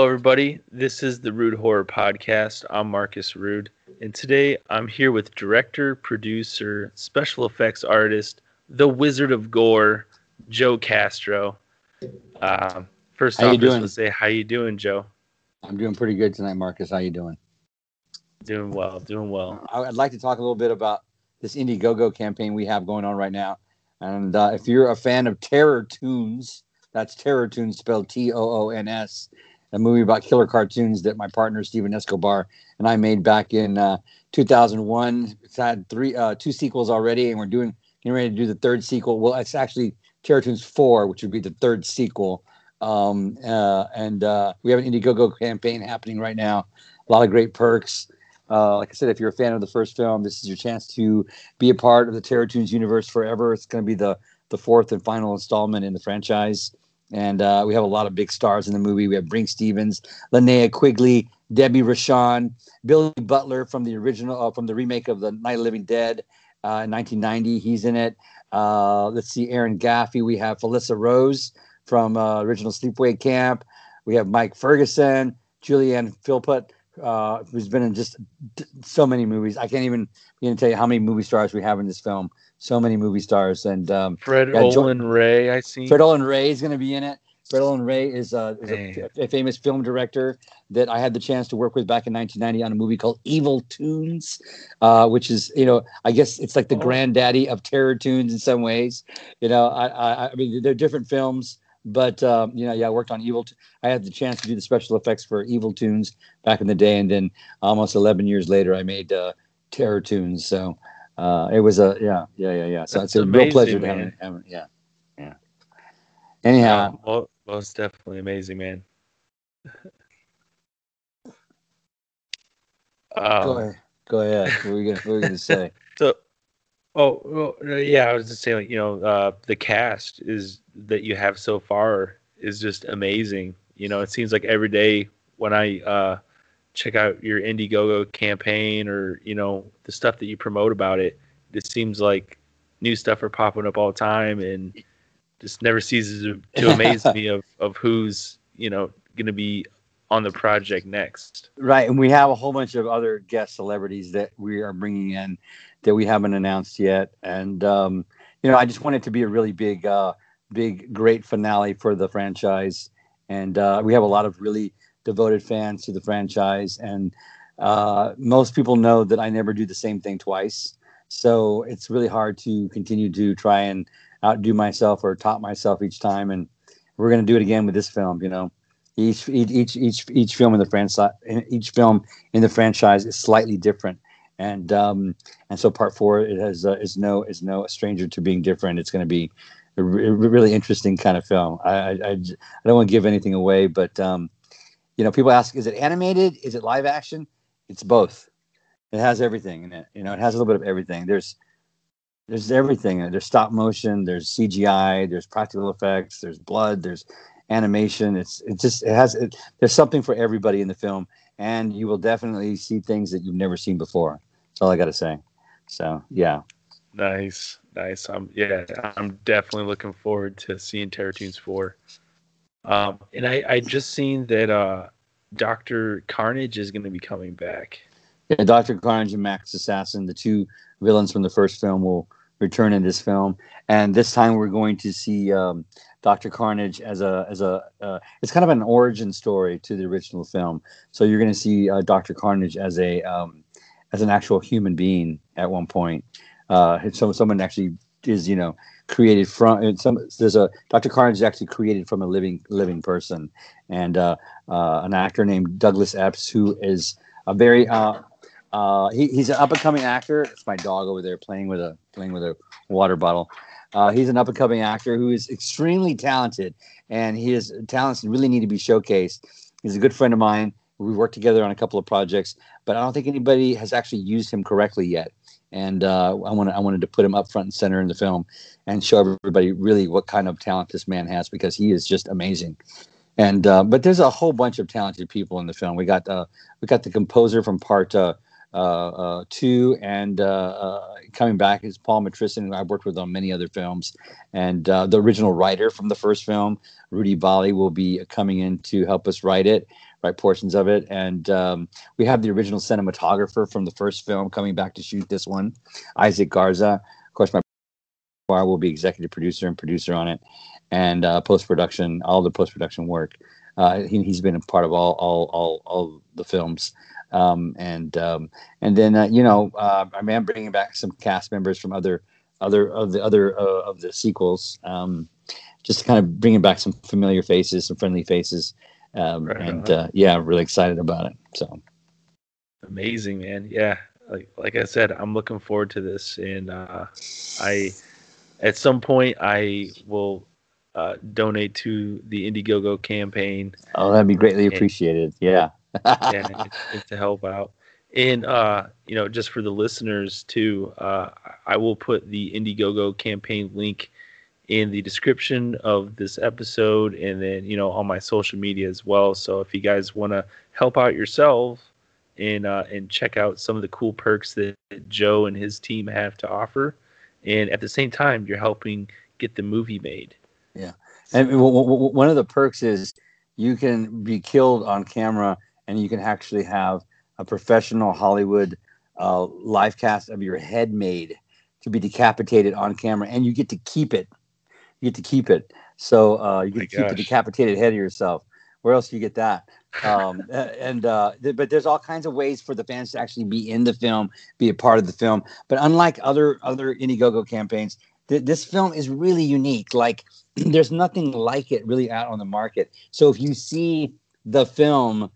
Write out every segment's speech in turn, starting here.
Hello, everybody. This is the Rude Horror Podcast. I'm Marcus Rude, and today I'm here with director, producer, special effects artist, the Wizard of Gore, Joe Castro. Um, first How off, you just doing? want to say how you doing, Joe? I'm doing pretty good tonight, Marcus. How you doing? Doing well, doing well. I'd like to talk a little bit about this Indiegogo campaign we have going on right now. And uh, if you're a fan of Terror Toons, that's Terror Toons spelled T O O N S, a movie about killer cartoons that my partner Steven Escobar and I made back in uh, 2001. It's had three, uh, two sequels already, and we're doing getting ready to do the third sequel. Well, it's actually Terror Toons Four, which would be the third sequel. Um, uh, and uh, we have an Indiegogo campaign happening right now. A lot of great perks. Uh, like I said, if you're a fan of the first film, this is your chance to be a part of the Terror Toons universe forever. It's going to be the the fourth and final installment in the franchise, and uh, we have a lot of big stars in the movie. We have Brinke Stevens, Linnea Quigley, Debbie Rochon, Billy Butler from the original uh, from the remake of the Night of Living Dead uh, in 1990. He's in it. Uh, let's see, Aaron Gaffey. We have Felissa Rose from uh, original Sleepaway Camp. We have Mike Ferguson, Julianne Philpott, uh, who's been in just so many movies. I can't even begin to tell you how many movie stars we have in this film. So many movie stars, and um, Fred Yeah, Jo- Olen Ray, I see. Fred Olen Ray is going to be in it. Fred Olen Ray is, uh, is a, a famous film director that I had the chance to work with back in 1990 on a movie called Evil Toons, uh, which is, you know, I guess it's like the Oh. granddaddy of terror toons in some ways. You know, I, I, I mean, they're different films, but um, you know, yeah, I worked on Evil. T- I had the chance to do the special effects for Evil Toons back in the day, and then almost 11 years later, I made uh, Terror Toons. So uh, it was a yeah, yeah, yeah, yeah. So That's it's a real amazing, pleasure to have, have yeah, yeah. Anyhow, Yeah, mo- most definitely amazing, man. Go Um, ahead. Go ahead. What were you gonna, what were you gonna say? So, oh, well, uh, yeah, I was just saying, like, you know, uh, the cast is that you have so far is just amazing. You know, it seems like every day when I uh, check out your Indiegogo campaign or you know the stuff that you promote about it, it seems like new stuff are popping up all the time, and just never ceases to, to amaze me of of who's you know going to be on the project next. Right, and we have a whole bunch of other guest celebrities that we are bringing in that we haven't announced yet, and um, you know, I just want it to be a really big, uh, big, great finale for the franchise, and uh, we have a lot of really devoted fans to the franchise, and uh, most people know that I never do the same thing twice, so it's really hard to continue to try and outdo myself or top myself each time, and we're going to do it again with this film, you know. Each each each each, film in the franchise each film in the franchise is slightly different and um and so part four it has uh, is no is no stranger to being different. It's going to be a re- really interesting kind of film. I I don't want to give anything away but um you know people ask is it animated is it live action it's both it has everything in it you know it has a little bit of everything there's there's everything there's stop motion there's cgi there's practical effects there's blood there's animation. It's it just it has it, there's something for everybody in the film, and you will definitely see things that you've never seen before. That's all I got to say. So yeah, Nice, nice. I'm yeah, I'm definitely looking forward to seeing Terror Toons four. Um, and I I just seen that uh, Doctor Carnage is going to be coming back. yeah Doctor Carnage and Max Assassin, the two villains from the first film, will return in this film, and this time we're going to see um, Doctor Carnage as a as a uh, it's kind of an origin story to the original film. So you're going to see uh, Doctor Carnage as a um, as an actual human being at one point. Uh, so someone actually is you know created from some there's a Dr. Carnage is actually created from a living living person, and uh, uh, an actor named Douglas Epps who is a very uh, uh, he, he's an up and coming actor. It's my dog over there playing with a playing with a water bottle. Uh, he's an up and coming actor who is extremely talented, and his talents really need to be showcased. He's a good friend of mine. We worked together on a couple of projects, but I don't think anybody has actually used him correctly yet. And uh, I wanted I wanted to put him up front and center in the film and show everybody really what kind of talent this man has because he is just amazing. And uh, but there's a whole bunch of talented people in the film. We got uh, we got the composer from part uh, uh, uh, two, and coming back is Paul Matrisson, who I've worked with on many other films, and the original writer from the first film, Rudy Bali, will be coming in to help us write it, write portions of it, and um, we have the original cinematographer from the first film coming back to shoot this one, Isaac Garza. Of course, my bar will be executive producer and producer on it, and uh, post production, all the post production work. Uh, he, has been a part of all all all, all the films. Um, and um, and then uh, you know uh, I I'm bringing back some cast members from other other of the other uh, of the sequels, um, just to kind of bringing back some familiar faces, some friendly faces, um, right and uh, yeah, I'm really excited about it. So amazing, man! Yeah, like like I said, I'm looking forward to this, and uh, I at some point I will uh, donate to the Indiegogo campaign. Oh, that'd be greatly and, appreciated. Yeah. yeah, to help out. And uh, you know, just for the listeners too, uh, I will put the Indiegogo campaign link in the description of this episode, and then you know on my social media as well. So if you guys want to help out yourself and uh, and check out some of the cool perks that Joe and his team have to offer, and at the same time, you're helping get the movie made. Yeah, and one of the perks is you can be killed on camera, and you can actually have a professional Hollywood uh, live cast of your head made to be decapitated on camera, and you get to keep it. You get to keep it. So uh, you get oh to keep gosh. the decapitated head of yourself. Where else do you get that? um, and uh, th- but there's all kinds of ways for the fans to actually be in the film, be a part of the film. But unlike other other Indiegogo campaigns, th- this film is really unique. Like there's nothing like it really out on the market. So if you see the film,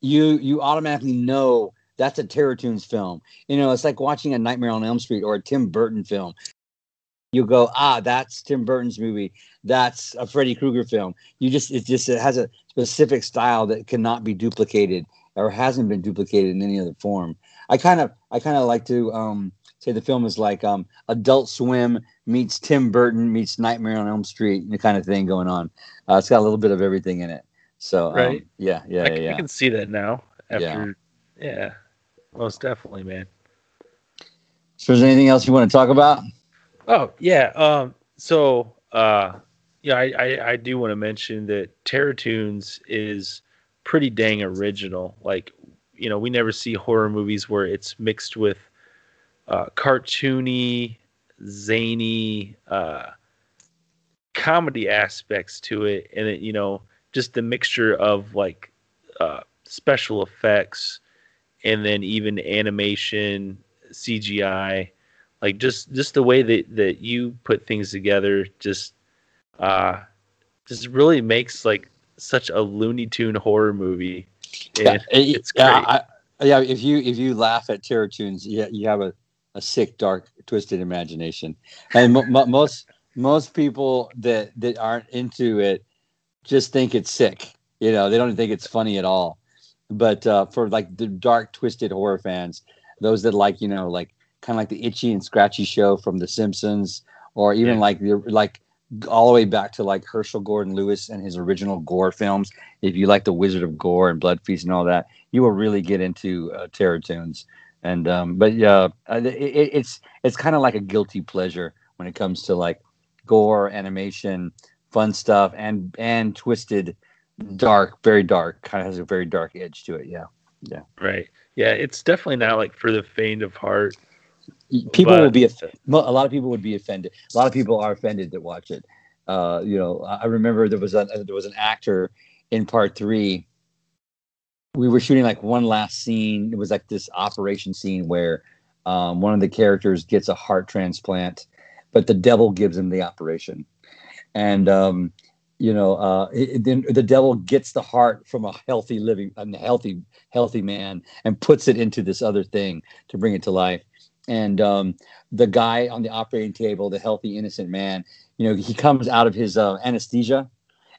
you you automatically know that's a Terrortoons film. You know, it's like watching a Nightmare on Elm Street or a Tim Burton film you go, ah, that's Tim Burton's movie. That's a Freddy Krueger film. You just it just it has a specific style that cannot be duplicated or hasn't been duplicated in any other form. I kind of I kind of like to um, say the film is like um, Adult Swim meets Tim Burton meets Nightmare on Elm Street, the kind of thing going on. Uh, it's got a little bit of everything in it. So um, right, yeah, yeah, I, yeah. I can see that now. After yeah, yeah most definitely, man. So, is there anything else you want to talk about? Oh yeah. Um. So uh, yeah, I I, I do want to mention that Terrortoons is pretty dang original. Like, you know, we never see horror movies where it's mixed with uh, cartoony, zany, uh, comedy aspects to it, and it, you know, just the mixture of like uh, special effects and then even animation, CGI like just just the way that that you put things together just uh just really makes like such a looney tune horror movie. Yeah, it's great. yeah, I, yeah if you if you laugh at Terrortoons you, you have a, a sick dark twisted imagination. And most most people that that aren't into it just think it's sick you know they don't think it's funny at all. But uh, for like the dark twisted horror fans those that like you know like kind of like the itchy and scratchy show from The Simpsons, or even yeah. like the like all the way back to like Herschell Gordon Lewis and his original gore films. If you like The Wizard of Gore and Blood Feast and all that, you will really get into uh, Terror Toons. And um, but yeah, it, it's it's kind of like a guilty pleasure when it comes to like gore, animation, fun stuff, and and twisted, dark, very dark. Kind of has a very dark edge to it. Yeah, yeah. Right. Yeah, it's definitely not like for the faint of heart people but, will be a lot of people would be offended. A lot of people are offended that watch it. Uh, you know, I remember there was a there was an actor in part three. We were shooting like one last scene. It was like this operation scene where um, one of the characters gets a heart transplant, but the devil gives him the operation, and um, you know, uh, then the devil gets the heart from a healthy living, a healthy, healthy man, and puts it into this other thing to bring it to life and um, the guy on the operating table, the healthy, innocent man, you know, he comes out of his uh, anesthesia,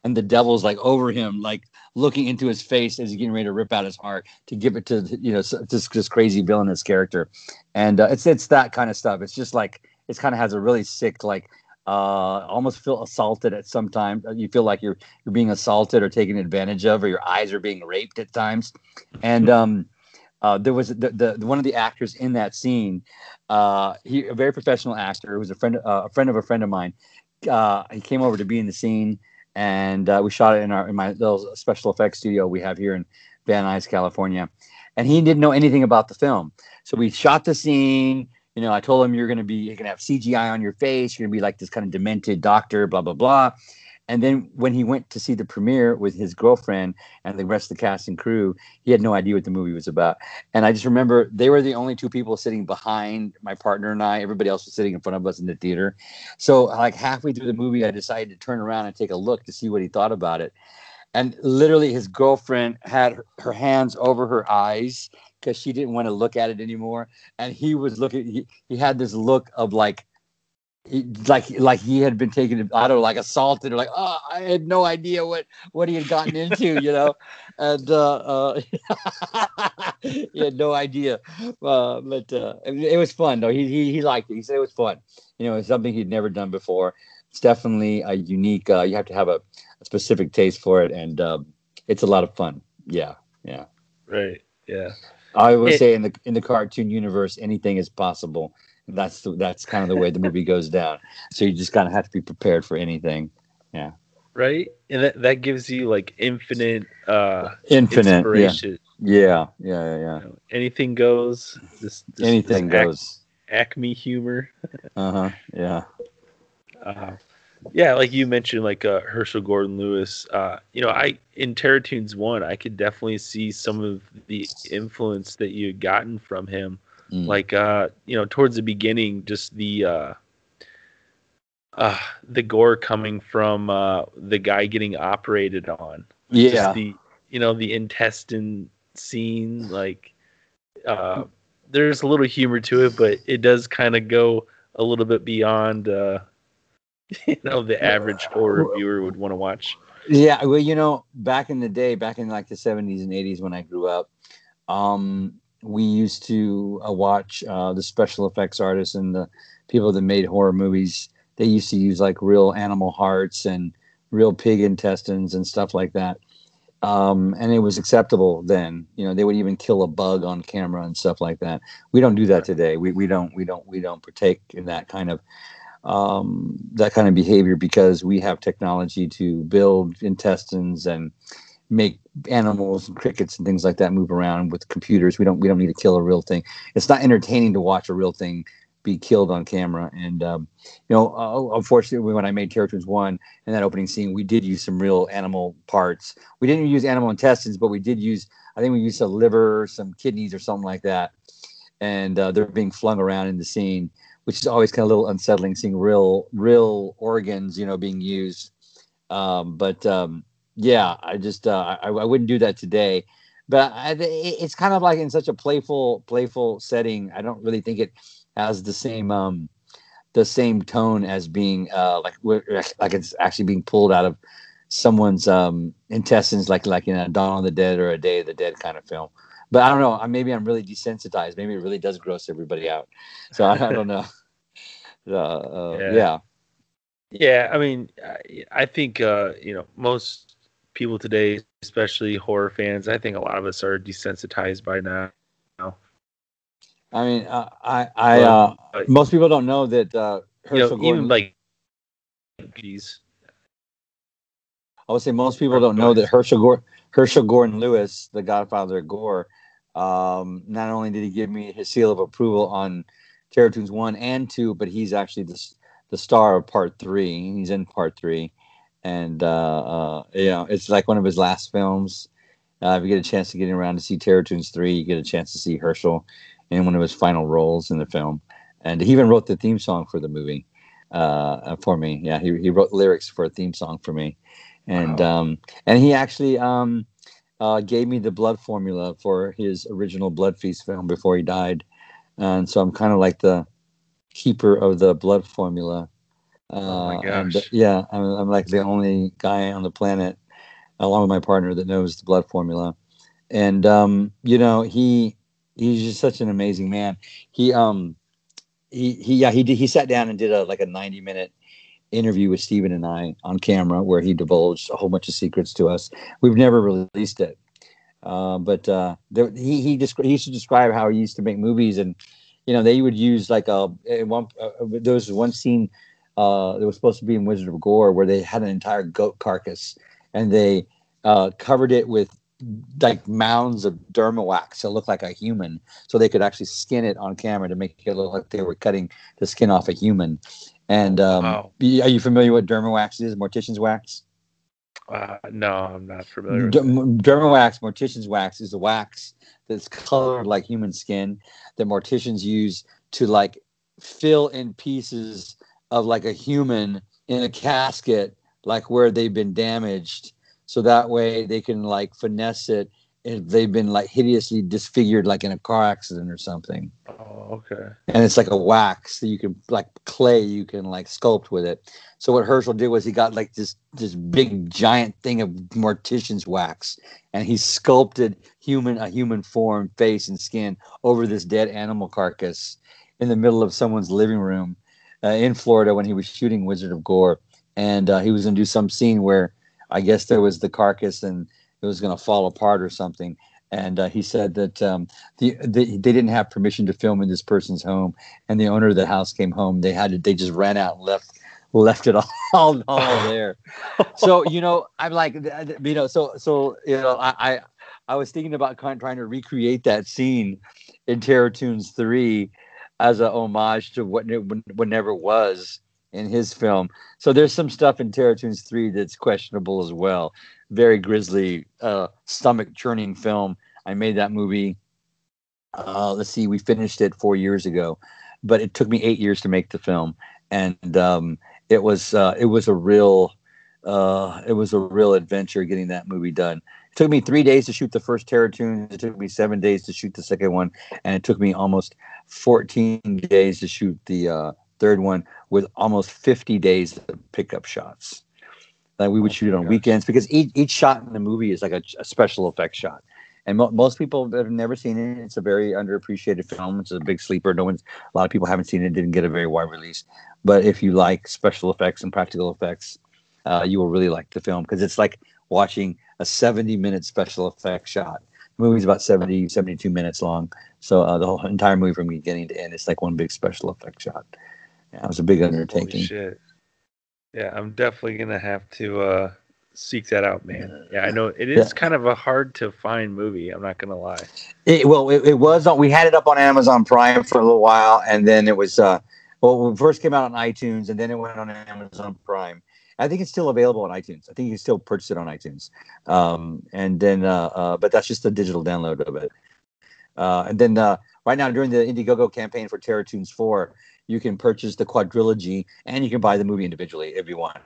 and the devil's like over him, like looking into his face as he's getting ready to rip out his heart to give it to you know this this crazy villainous character, and uh, it's it's that kind of stuff. It's just like it kind of has a really sick like uh, almost feel assaulted at some time. Uh, you feel like you're you're being assaulted or taken advantage of, or your eyes are being raped at times, and um, uh, there was the, the, one of the actors in that scene. Uh, he a very professional actor. Who was a friend uh, a friend of a friend of mine. Uh, he came over to be in the scene, and uh, we shot it in our in my little special effects studio we have here in Van Nuys, California. And he didn't know anything about the film, so we shot the scene. You know, I told him you're going to be you're going to have CGI on your face. You're going to be like this kind of demented doctor, blah blah blah. And then when he went to see the premiere with his girlfriend and the rest of the cast and crew, he had no idea what the movie was about. And I just remember they were the only two people sitting behind my partner and I. Everybody else was sitting in front of us in the theater. So, like halfway through the movie, I decided to turn around and take a look to see what he thought about it. And literally, his girlfriend had her, hands over her eyes because she didn't want to look at it anymore. And he was looking, he, he had this look of like, like like he had been taken I don't know like assaulted or like oh I had no idea what what he had gotten into you know? And uh, uh he had no idea. Uh, but uh, it, was fun though. He, he he liked it. He said it was fun. You know it's something he'd never done before. It's definitely a unique uh, you have to have a, a specific taste for it and um, it's a lot of fun. Yeah yeah. Right yeah. I would it, say in the in the cartoon universe anything is possible that's the, that's kind of the way the movie goes down. So you just kind of have to be prepared for anything. Yeah. Right, and that, that gives you like infinite, uh, infinite inspiration. Yeah, yeah, yeah, yeah. yeah. You know, anything goes. This, this anything this goes. Ac- acme humor. uh huh. Yeah. Uh, yeah, like you mentioned, like uh, Herschell Gordon Lewis. Uh, you know, I in Terror Toons one, I could definitely see some of the influence that you had gotten from him. Mm. Like uh, you know, towards the beginning, just the uh, uh, the gore coming from uh, the guy getting operated on. Yeah. Just the you know the intestine scene, like uh, there's a little humor to it, but it does kind of go a little bit beyond uh, you know the average horror viewer would want to watch. Yeah, well, you know, back in the day, back in like the 70s and 80s when I grew up, um, we used to uh, watch uh, the special effects artists and the people that made horror movies. They used to use like real animal hearts and real pig intestines and stuff like that. Um, and it was acceptable then. You know, they would even kill a bug on camera and stuff like that. We don't do that today. We, we don't we don't we don't partake in that kind of um, that kind of behavior because we have technology to build intestines and make animals and crickets and things like that move around with computers. We don't we don't need to kill a real thing. It's not entertaining to watch a real thing be killed on camera. And um, you know, uh, unfortunately, when I made Terror Toons One in that opening scene, we did use some real animal parts. We didn't use animal intestines, but we did use. I think we used a liver, some kidneys, or something like that. And uh, they're being flung around in the scene, which is always kind of a little unsettling, seeing real, real organs, you know, being used. Um, but um, yeah, I just uh, I, I wouldn't do that today. But I, it's kind of like in such a playful playful setting. I don't really think it has the same um the same tone as being uh like like it's actually being pulled out of someone's um intestines like like in a Dawn of the Dead or a Day of the Dead kind of film. But I don't know. Maybe I'm really desensitized. Maybe it really does gross everybody out. So I, I don't know. Uh, uh, yeah. yeah. Yeah, I mean, I, I think uh, you know most people today, especially horror fans, I think a lot of us are desensitized by now. I mean, uh, I, I, uh, most people don't know that uh, Herschell you know, Gordon, even like, geez. I would say most people don't know that Herschell Gordon, Herschell Gordon Lewis, the Godfather of Gore, um, not only did he give me his seal of approval on Terror Toons one and two, but he's actually the the star of part three. He's in part three and uh, uh, you know it's like one of his last films. Uh, if you get a chance to get around to see Terror Toons three, you get a chance to see Herschell in one of his final roles in the film, and he even wrote the theme song for the movie uh, for me. Yeah, he he wrote lyrics for a theme song for me, and wow. um, and he actually um, uh, gave me the blood formula for his original Blood Feast film before he died, and so I'm kind of like the keeper of the blood formula oh my uh, gosh. And, yeah, I'm, I'm, like the only guy on the planet, along with my partner, that knows the blood formula. And um, you know, he he's just such an amazing man. He um he he yeah he did, he sat down and did a like a 90 minute interview with Stephen and I on camera where he divulged a whole bunch of secrets to us. We've never released it. Uh, but uh, there, he he, desc- he used to describe how he used to make movies, and you know they would use like a one. Uh, there was one scene uh, that was supposed to be in Wizard of Gore where they had an entire goat carcass, and they uh, covered it with like mounds of derma wax to look like a human, so they could actually skin it on camera to make it look like they were cutting the skin off a human. And um, wow. are you familiar with derma wax is? Mortician's wax. Uh, no, I'm not familiar. D- derma wax, mortician's wax, is a wax that's colored like human skin that morticians use to like fill in pieces of like a human in a casket, like where they've been damaged, so that way they can like finesse it if they've been like hideously disfigured, like in a car accident or something. Oh, okay. And it's like a wax that you can like clay, you can like sculpt with it. So what Herschell did was he got like this this big giant thing of mortician's wax, and he sculpted human a human form, face and skin over this dead animal carcass in the middle of someone's living room uh, in Florida when he was shooting Wizard of Gore, and uh, he was gonna do some scene where I guess there was the carcass and it was going to fall apart or something. And uh, he said that um, the, the, they didn't have permission to film in this person's home, and the owner of the house came home. They had to, they just ran out and left left it all, all, there. so you know, I'm like, you know, so so you know, I I, I was thinking about trying to recreate that scene in Terror Toons three as a homage to what what never was in his film. So there's some stuff in Terror Toons 3 that's questionable as well. Very grisly, uh, stomach churning film. I made that movie. Uh, let's see, we finished it four years ago, but it took me eight years to make the film, and um, it was uh, it was a real uh, it was a real adventure getting that movie done. It took me three days to shoot the first Terror Toons. It took me seven days to shoot the second one, and it took me almost 14 days to shoot the uh, third one with almost 50 days of pickup shots. Like we would shoot it on weekends because each, each shot in the movie is like a, a special effect shot. And mo- most people have never seen it, it's a very underappreciated film. It's a big sleeper. No one's, a lot of people haven't seen it. Didn't get a very wide release. But if you like special effects and practical effects, uh, you will really like the film because it's like watching a 70 minute special effects shot. The movie's about 70, 72 minutes long. So uh, the whole entire movie from beginning to end, it's like one big special effect shot. Yeah, it was a big undertaking. Holy shit. Yeah, I'm definitely gonna have to uh, seek that out, man. Yeah, I know it is yeah. kind of a hard to find movie. I'm not gonna lie. It, well, it, it was. We had it up on Amazon Prime for a little while, and then it was. Uh, well, it first came out on iTunes, and then it went on Amazon Prime. I think it's still available on iTunes. I think you can still purchase it on iTunes. Um, and then, uh, uh, but that's just a digital download of it. Uh, and then uh, right now, during the Indiegogo campaign for Terror Toons 4, you can purchase the quadrilogy and you can buy the movie individually if you want.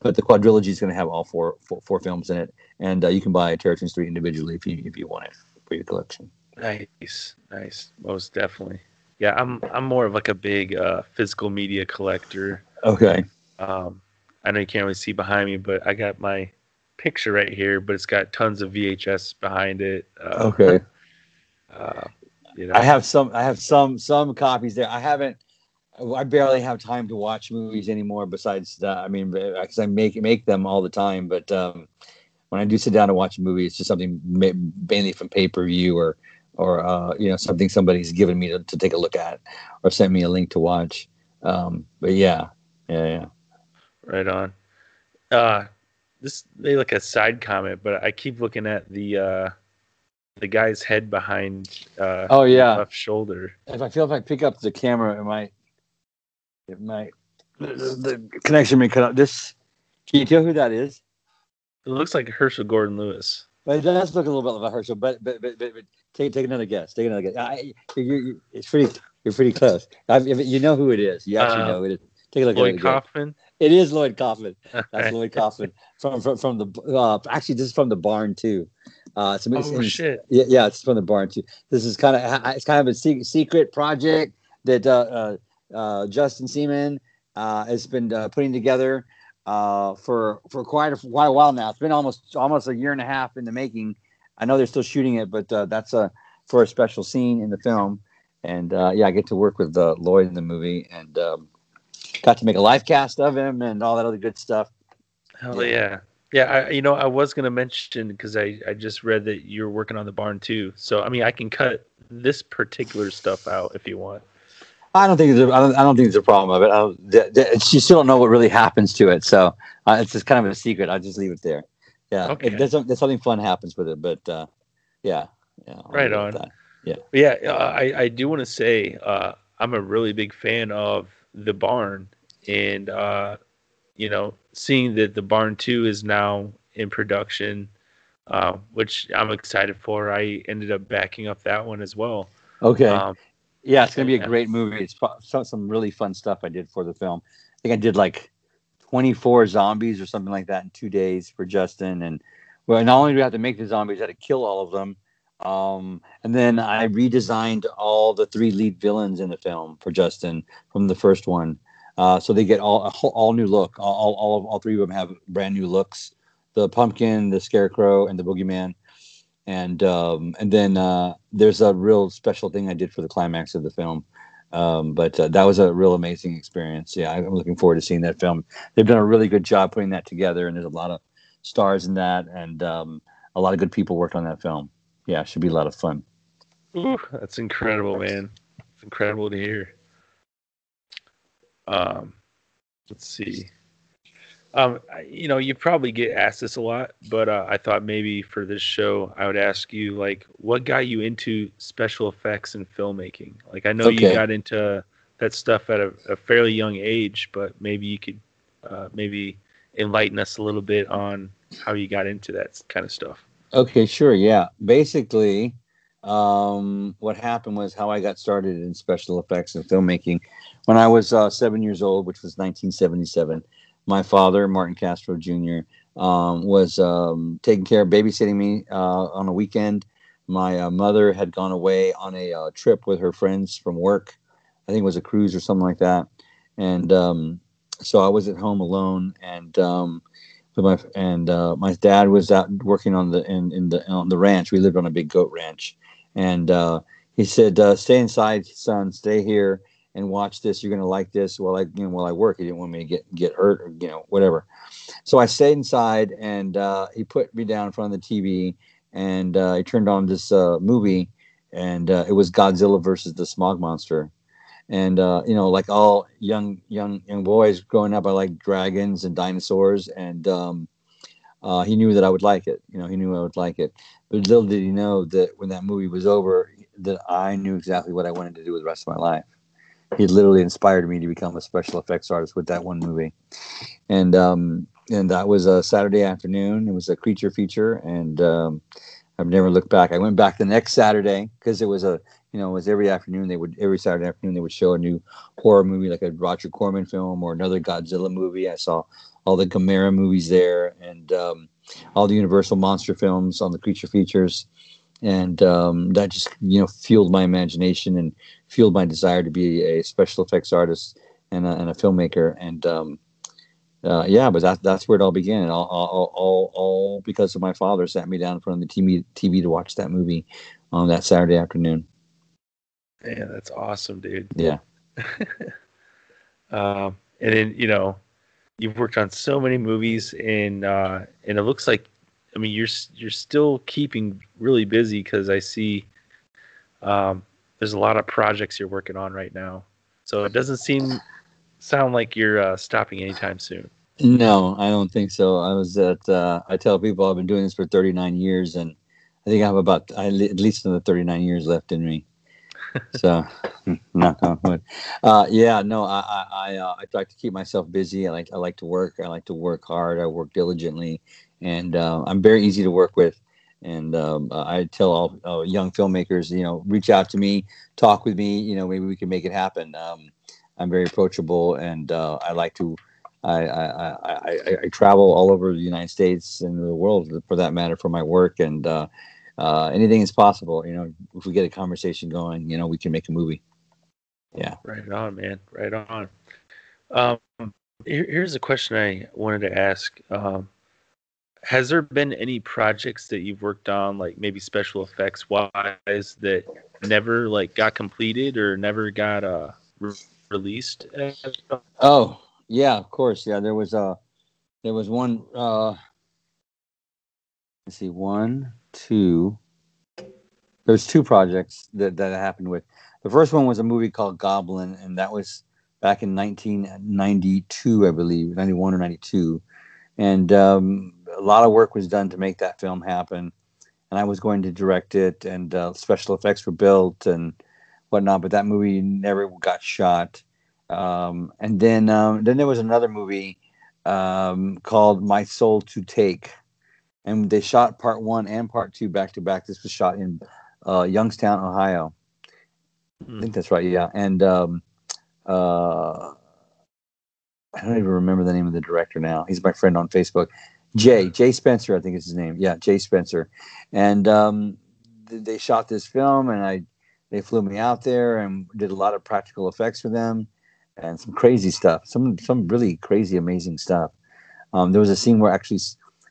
But the quadrilogy is going to have all four, four, four films in it, and uh, you can buy Terror Toons three individually if you if you want it for your collection. Nice, nice, most definitely. Yeah, I'm I'm more of like a big uh, physical media collector. Okay. Um, I know you can't really see behind me, but I got my picture right here, but it's got tons of VHS behind it. Uh, okay. Uh, you know. I have some. I have some some copies there. I haven't. I barely have time to watch movies anymore. Besides that, I mean, because I make make them all the time. But um, when I do sit down to watch a movie, it's just something mainly from pay per view or or uh, you know something somebody's given me to, to take a look at or sent me a link to watch. Um, but yeah, yeah, yeah. Right on. Uh, this they like a side comment, but I keep looking at the uh, the guy's head behind. Uh, oh yeah, left shoulder. If I feel if I pick up the camera, it might it might the, connection may cut out. This can you tell who that is? It looks like Herschell Gordon Lewis. But it does look a little bit like Herschell. But but but, but, but take take another guess. Take another guess. I, you, you, it's pretty. You're pretty close. I, you know who it is. You actually uh, know it. Take a look Lloyd at it. Kaufman. It is Lloyd Kaufman. That's Lloyd Kaufman from from from the. Uh, actually, this is from the barn too. Uh, so oh shit! Yeah, yeah, it's from the barn too. This is kind of it's kind of a secret project that uh, uh uh, Justin Seaman uh, has been uh, putting together uh, for for quite a, quite a while now. It's been almost almost a year and a half in the making. I know they're still shooting it, but uh, that's a for a special scene in the film. And uh, yeah, I get to work with Lloyd in the movie, and um, got to make a live cast of him and all that other good stuff. Hell yeah. yeah. Yeah, I, you know, I was gonna mention because I I just read that you're working on the barn too. So I mean, I can cut this particular stuff out if you want. I don't think there's a, I don't, I don't think there's a problem of it. I don't, th- th- you still don't know what really happens to it, so uh, it's just kind of a secret. I'll just leave it there. Yeah, Okay. if there's, some- there's something fun happens with it, but uh, yeah, yeah, I'll Right leave it at on. But yeah, uh, I I do want to say uh, I'm a really big fan of the barn, and uh, you know, seeing that the barn two is now in production, uh, which I'm excited for. I ended up backing up that one as well. Okay, Um, yeah, it's gonna be a yeah. great movie. It's fu- some some really fun stuff I did for the film. I think I did like 24 zombies or something like that in two days for Justin. And well, not only do we have to make the zombies, I had to kill all of them. Um, and then I redesigned all the three lead villains in the film for Justin from the first one. Uh, so they get all a whole, all new look. All, all, all three of them have brand new looks. The pumpkin, the scarecrow, and the boogeyman. And um, and then uh, there's a real special thing I did for the climax of the film. Um, but uh, that was a real amazing experience. Yeah, I'm looking forward to seeing that film. They've done a really good job putting that together, and there's a lot of stars in that, and um, a lot of good people worked on that film. Yeah, it should be a lot of fun. Ooh, that's incredible, man. It's incredible to hear. Um, let's see. Um, you know, you probably get asked this a lot, but uh, I thought maybe for this show, I would ask you, like, what got you into special effects and filmmaking? Like, I know you got into that stuff at a, a fairly young age, but maybe you could uh, maybe enlighten us a little bit on how you got into that kind of stuff. Okay, sure. Yeah. Basically, um, what happened was how I got started in special effects and filmmaking. When I was uh, seven years old, which was 1977, my father, Martin Castro Jr., um, was um, taking care of babysitting me uh, on a weekend. My uh, mother had gone away on a uh, trip with her friends from work. I think it was a cruise or something like that. And um, so I was at home alone, and with my and uh, my dad was out working on the in, in the on the ranch. We lived on a big goat ranch, and uh, he said, uh, "Stay inside, son. Stay here and watch this. You're gonna like this." While I you know while I work, he didn't want me to get get hurt or you know whatever. So I stayed inside, and uh, he put me down in front of the TV, and uh, he turned on this uh, movie, and uh, it was Godzilla versus the Smog Monster. And uh, you know, like all young young young boys growing up, I like dragons and dinosaurs, and um, uh, he knew that I would like it. You know, he knew I would like it. But little did he know that when that movie was over, that I knew exactly what I wanted to do with the rest of my life. He literally inspired me to become a special effects artist with that one movie, and um, and that was a Saturday afternoon. It was a creature feature, and um, I've never looked back. I went back the next Saturday because it was a you know it was every afternoon they would every Saturday afternoon they would show a new horror movie like a Roger Corman film or another Godzilla movie. I saw all the Gamera movies there and um, all the Universal monster films on the creature features, and um, that just you know fueled my imagination and fueled my desire to be a special effects artist and a, and a filmmaker. And um, uh, yeah, but that, that's where it all began. All, all, all, all because of my father sat me down in front of the TV, TV to watch that movie on that Saturday afternoon. Man, that's awesome, dude. Yeah. um, and then you know, you've worked on so many movies, and uh, and it looks like, I mean, you're you're still keeping really busy because I see, um, there's a lot of projects you're working on right now. So it doesn't seem sound like you're uh, stopping anytime soon. No, I don't think so. I was at, uh, I tell people I've been doing this for 39 years and I think I have about I, at least another 39 years left in me. So, knock on wood. Uh, yeah, no, I, I, I, uh, I like to keep myself busy. I like, I like to work. I like to work hard. I work diligently and uh, I'm very easy to work with. And um, I tell all uh, young filmmakers, you know, reach out to me, talk with me. You know, maybe we can make it happen. Um, I'm very approachable, and uh, I like to. I, I, I, I, travel all over the United States and the world, for that matter, for my work. And uh, uh, anything is possible. You know, if we get a conversation going, you know, we can make a movie. Yeah. Right on, man. Right on. Um, here, here's a question I wanted to ask. Um, has there been any projects that you've worked on, like maybe special effects wise, that never like got completed or never got uh released? Oh, yeah, of course. Yeah, there was a there was one uh let's see, one, two. There's two projects that that happened with. The first one was a movie called Goblin, and that was back in 1992, I believe, 91 or 92. And um, a lot of work was done to make that film happen. And I was going to direct it, and uh, special effects were built and whatnot. But that movie never got shot. Um, and then um, then there was another movie um, called My Soul to Take, and they shot part one and part two back to back. This was shot in uh, Youngstown, Ohio. Mm. I think that's right. Yeah, and um, uh, I don't even remember the name of the director now. He's my friend on Facebook. Jay Jay Spencer, I think is his name. Yeah, Jay Spencer, and um, th- they shot this film, and I they flew me out there and did a lot of practical effects for them, and some crazy stuff. Some some really crazy, amazing stuff. Um, there was a scene where actually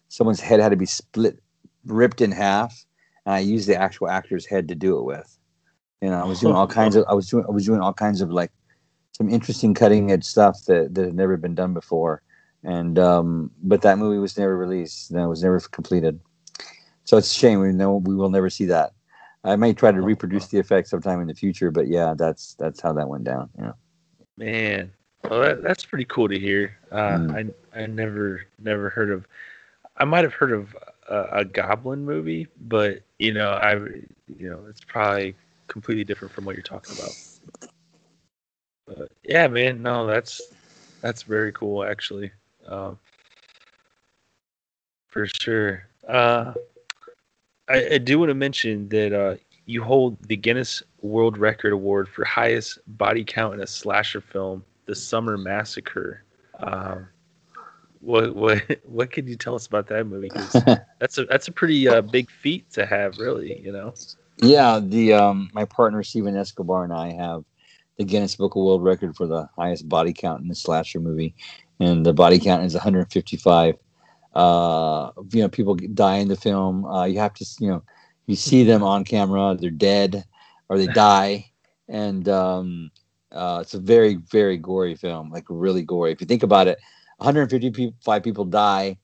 someone's head had to be split, ripped in half, and I used the actual actor's head to do it with. You know, I was doing all kinds of I was doing I was doing all kinds of like some interesting cutting edge stuff that, that had never been done before. And um, but that movie was never released. That was never completed. So it's a shame. We know we will never see that. I may try to reproduce the effect sometime in the future, but yeah, that's that's how that went down. Yeah. Man, well, that, that's pretty cool to hear. Uh, mm. I I never never heard of. I might have heard of a, a, goblin movie, but you know, I you know, it's probably completely different from what you're talking about. But yeah, man, no, that's that's very cool actually. Um, for sure. Uh, I, I, do want to mention that uh, you hold the Guinness World Record Award for highest body count in a slasher film, The Summer Massacre. Um, what what what can you tell us about that movie? that's a that's a pretty uh, big feat to have, really. You know. Yeah, the um, my partner Steven Escobar and I have the Guinness Book of World Record for the highest body count in a slasher movie, and the body count is 155. Uh, you know, people die in the film. Uh, you have to, you know, you see them on camera. They're dead or they die, and um, uh, it's a very, very gory film. Like really gory. If you think about it, 155 people die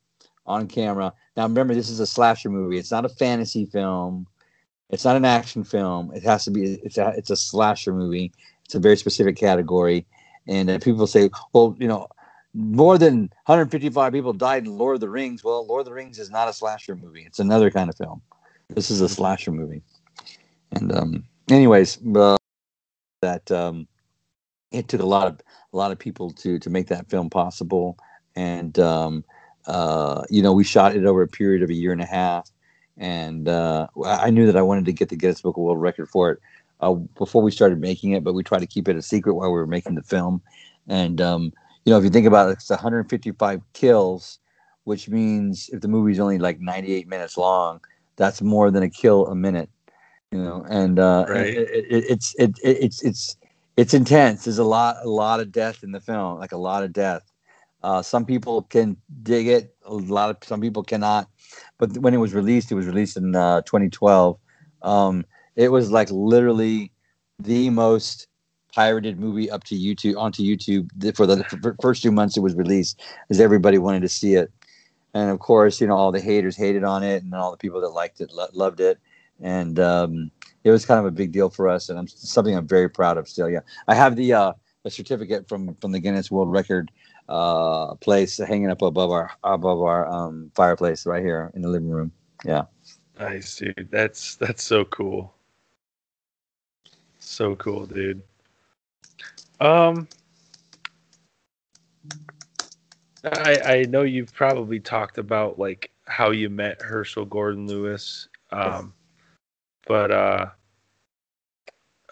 on camera. Now remember, this is a slasher movie. It's not a fantasy film. It's not an action film. It has to be. It's a. It's a slasher movie. It's a very specific category. And uh, people say, well, you know, more than 155 people died in Lord of the Rings. Well, Lord of the Rings is not a slasher movie. It's another kind of film. This is a slasher movie. And um, anyways, uh, that um, it took a lot of a lot of people to to make that film possible. And um, uh, you know, we shot it over a period of a year and a half. And uh, I knew that I wanted to get the Guinness Book of World Record for it uh, before we started making it, but we tried to keep it a secret while we were making the film. And um, you know, if you think about it, it's 155 kills, which means if the movie's only like 98 minutes long, that's more than a kill a minute. You know, and uh, right. it, it, it's it, it's it's it's intense. There's a lot a lot of death in the film, like a lot of death. Uh, some people can dig it. A lot of some people cannot. But when it was released, it was released in uh, 2012. Um, it was like literally the most pirated movie up to YouTube onto YouTube for the first two months it was released, as everybody wanted to see it, and of course, you know, all the haters hated on it, and all the people that liked it lo- loved it, and um, it was kind of a big deal for us, and I'm something I'm very proud of still. Yeah, I have the uh, the certificate from from the Guinness World Record uh, place hanging up above our above our um, fireplace right here in the living room. Yeah. Nice, dude. That's that's so cool. So cool, dude. Um, I I know you've probably talked about like how you met Herschell Gordon Lewis. Um, but uh,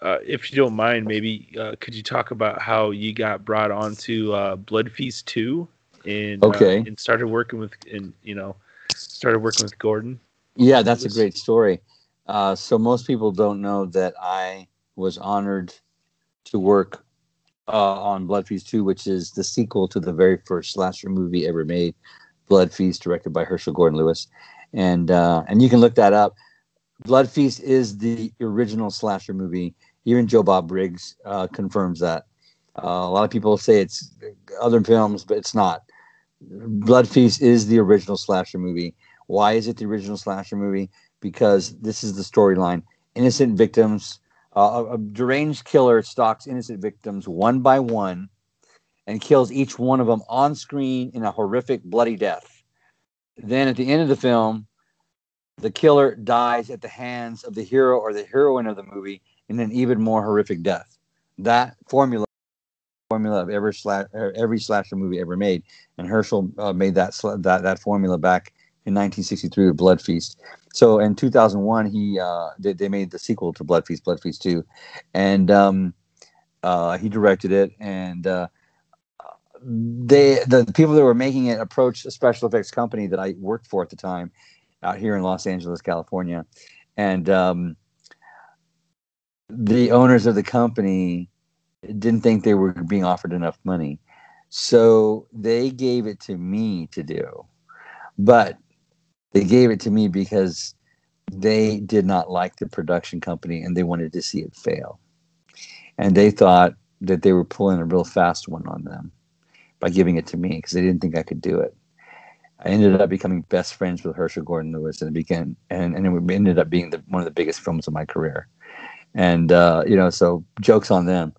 uh, if you don't mind, maybe uh, could you talk about how you got brought onto uh, Blood Feast Two, and uh, okay, and started working with, and you know, started working with Gordon. Yeah, that's a great story. Uh, so most people don't know that I was honored to work uh, on Blood Feast 2, which is the sequel to the very first slasher movie ever made, Blood Feast, directed by Herschell Gordon Lewis. And uh, and you can look that up. Blood Feast is the original slasher movie. Even Joe Bob Briggs uh, confirms that. Uh, a lot of people say it's other films, but it's not. Blood Feast is the original slasher movie Why is it the original slasher movie? Because this is the storyline: innocent victims. Uh, a, deranged killer stalks innocent victims one by one and kills each one of them on screen in a horrific, bloody death. Then at the end of the film, the killer dies at the hands of the hero or the heroine of the movie in an even more horrific death. That formula formula of every every slasher movie ever made, and Herschell uh, made that that that formula back in 1963 with Blood Feast. So in 2001, he uh, they, they made the sequel to Blood Feast, Blood Feast 2, and um, uh, he directed it. And uh, they the, the people that were making it approached a special effects company that I worked for at the time, out here in Los Angeles, California, and um, the owners of the company didn't think they were being offered enough money. So they gave it to me to do. But they gave it to me because they did not like the production company and they wanted to see it fail. And they thought that they were pulling a real fast one on them by giving it to me because they didn't think I could do it. I ended up becoming best friends with Herschell Gordon Lewis and it began and, and it ended up being the, one of the biggest films of my career. And uh, you know, so jokes on them.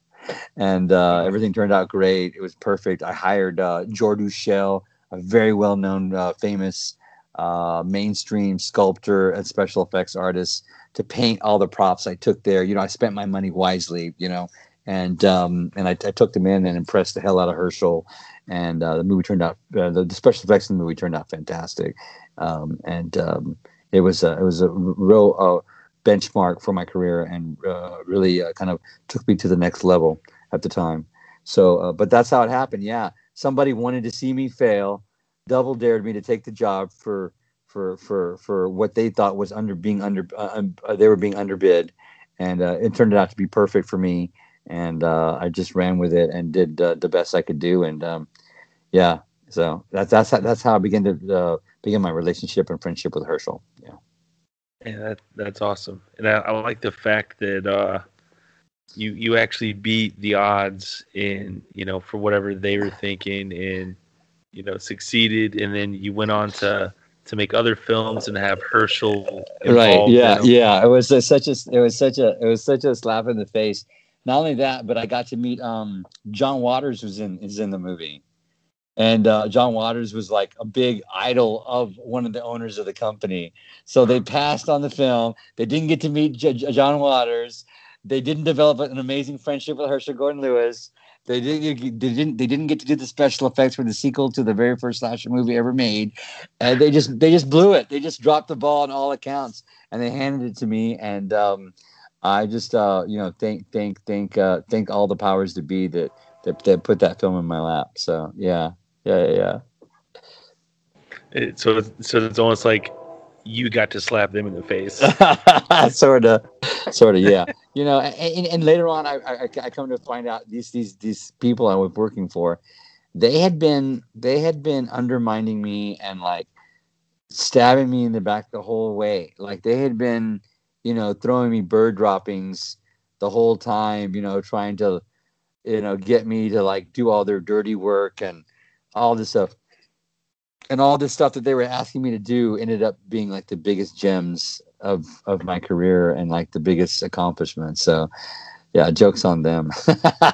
And uh, everything turned out great. It was perfect. I hired uh, Jordu Schell, a very well-known, uh, famous uh, mainstream sculptor and special effects artist, to paint all the props I took there. You know, I spent my money wisely. You know, and um, and I, I, took them in and impressed the hell out of Herschell. And uh, the movie turned out uh, the, the, special effects in the movie turned out fantastic, um, and um, it was a, it was a real uh, benchmark for my career and uh, really uh, kind of took me to the next level at the time. So, uh, but that's how it happened. Yeah, somebody wanted to see me fail, double dared me to take the job for for for for what they thought was under being under um, they were being underbid, and it turned out to be perfect for me. And uh, I just ran with it and did uh, the best I could do. And um, yeah, so that's that's how, that's how I began to uh, begin my relationship and friendship with Herschell. Yeah, yeah, that that's awesome, and I, I like the fact that uh, you you actually beat the odds in you know for whatever they were thinking. And you know succeeded, and then you went on to to make other films and have Herschell right yeah yeah it was a, such a it was such a it was such a slap in the face not only that, but I got to meet um, John Waters was in is in the movie, and uh, John Waters was like a big idol of one of the owners of the company. So they passed on the film. They didn't get to meet J- John Waters. They didn't develop an amazing friendship with Herschell Gordon Lewis. They didn't, they didn't. They didn't get to do the special effects for the sequel to the very first slasher movie ever made, and they just they just blew it. They just dropped the ball on all accounts, and they handed it to me. And um, I just uh, you know thank thank thank uh, thank all the powers to be that, that that put that film in my lap. So yeah, yeah, yeah. yeah. It, so so it's almost like you got to slap them in the face. sort of, sort of, yeah. you know, and, and later on, I, I, I come to find out these these these people I was working for, they had been they had been undermining me and like stabbing me in the back the whole way. Like they had been you know, throwing me bird droppings the whole time, you know, trying to, you know, get me to like do all their dirty work and all this stuff. And all this stuff that they were asking me to do ended up being like the biggest gems of of my career and like the biggest accomplishment. So, yeah, jokes on them.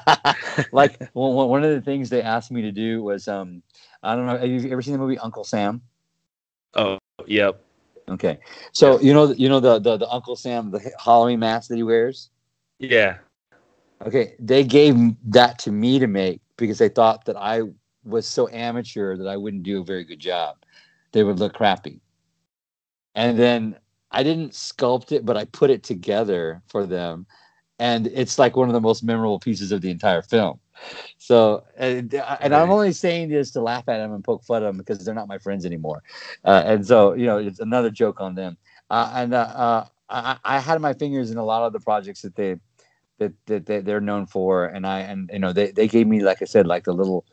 like one of the things they asked me to do was, um, I don't know, have you ever seen the movie Uncle Sam? Oh, yep. Okay, so you know you know the, the the Uncle Sam the Halloween mask that he wears. Yeah. Okay, they gave that to me to make because they thought that I was so amateur that I wouldn't do a very good job. They would look crappy. And then I didn't sculpt it, but I put it together for them, and it's like one of the most memorable pieces of the entire film. So, and, and I'm only saying this to laugh at them and poke fun at them because they're not my friends anymore. Uh, and so, you know, it's another joke on them. Uh, and uh, uh, I, I, had my fingers in a lot of the projects that they that, that, that they're known for, and I and you know they, they gave me like I said like the little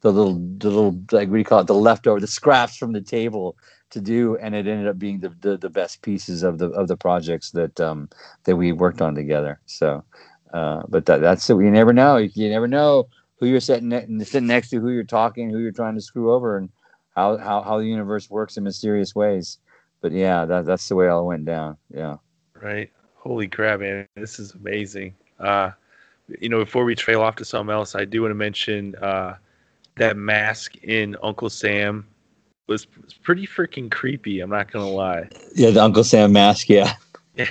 the little the little like what do you call it the leftover the scraps from the table to do and it ended up being the, the, the best pieces of the of the projects that um that we worked on together so uh, but that, that's it. You never know. You never know who you're sitting, ne- sitting next to, who you're talking, who you're trying to screw over, and how, how, how the universe works in mysterious ways. but yeah, that that's the way it all went down. Yeah. Right. Holy crap, man! This is amazing. Uh, you know, before we trail off to something else, I do want to mention uh, that mask in Uncle Sam was, was pretty freaking creepy. I'm not gonna lie. Yeah, the Uncle Sam mask. Yeah. Yeah.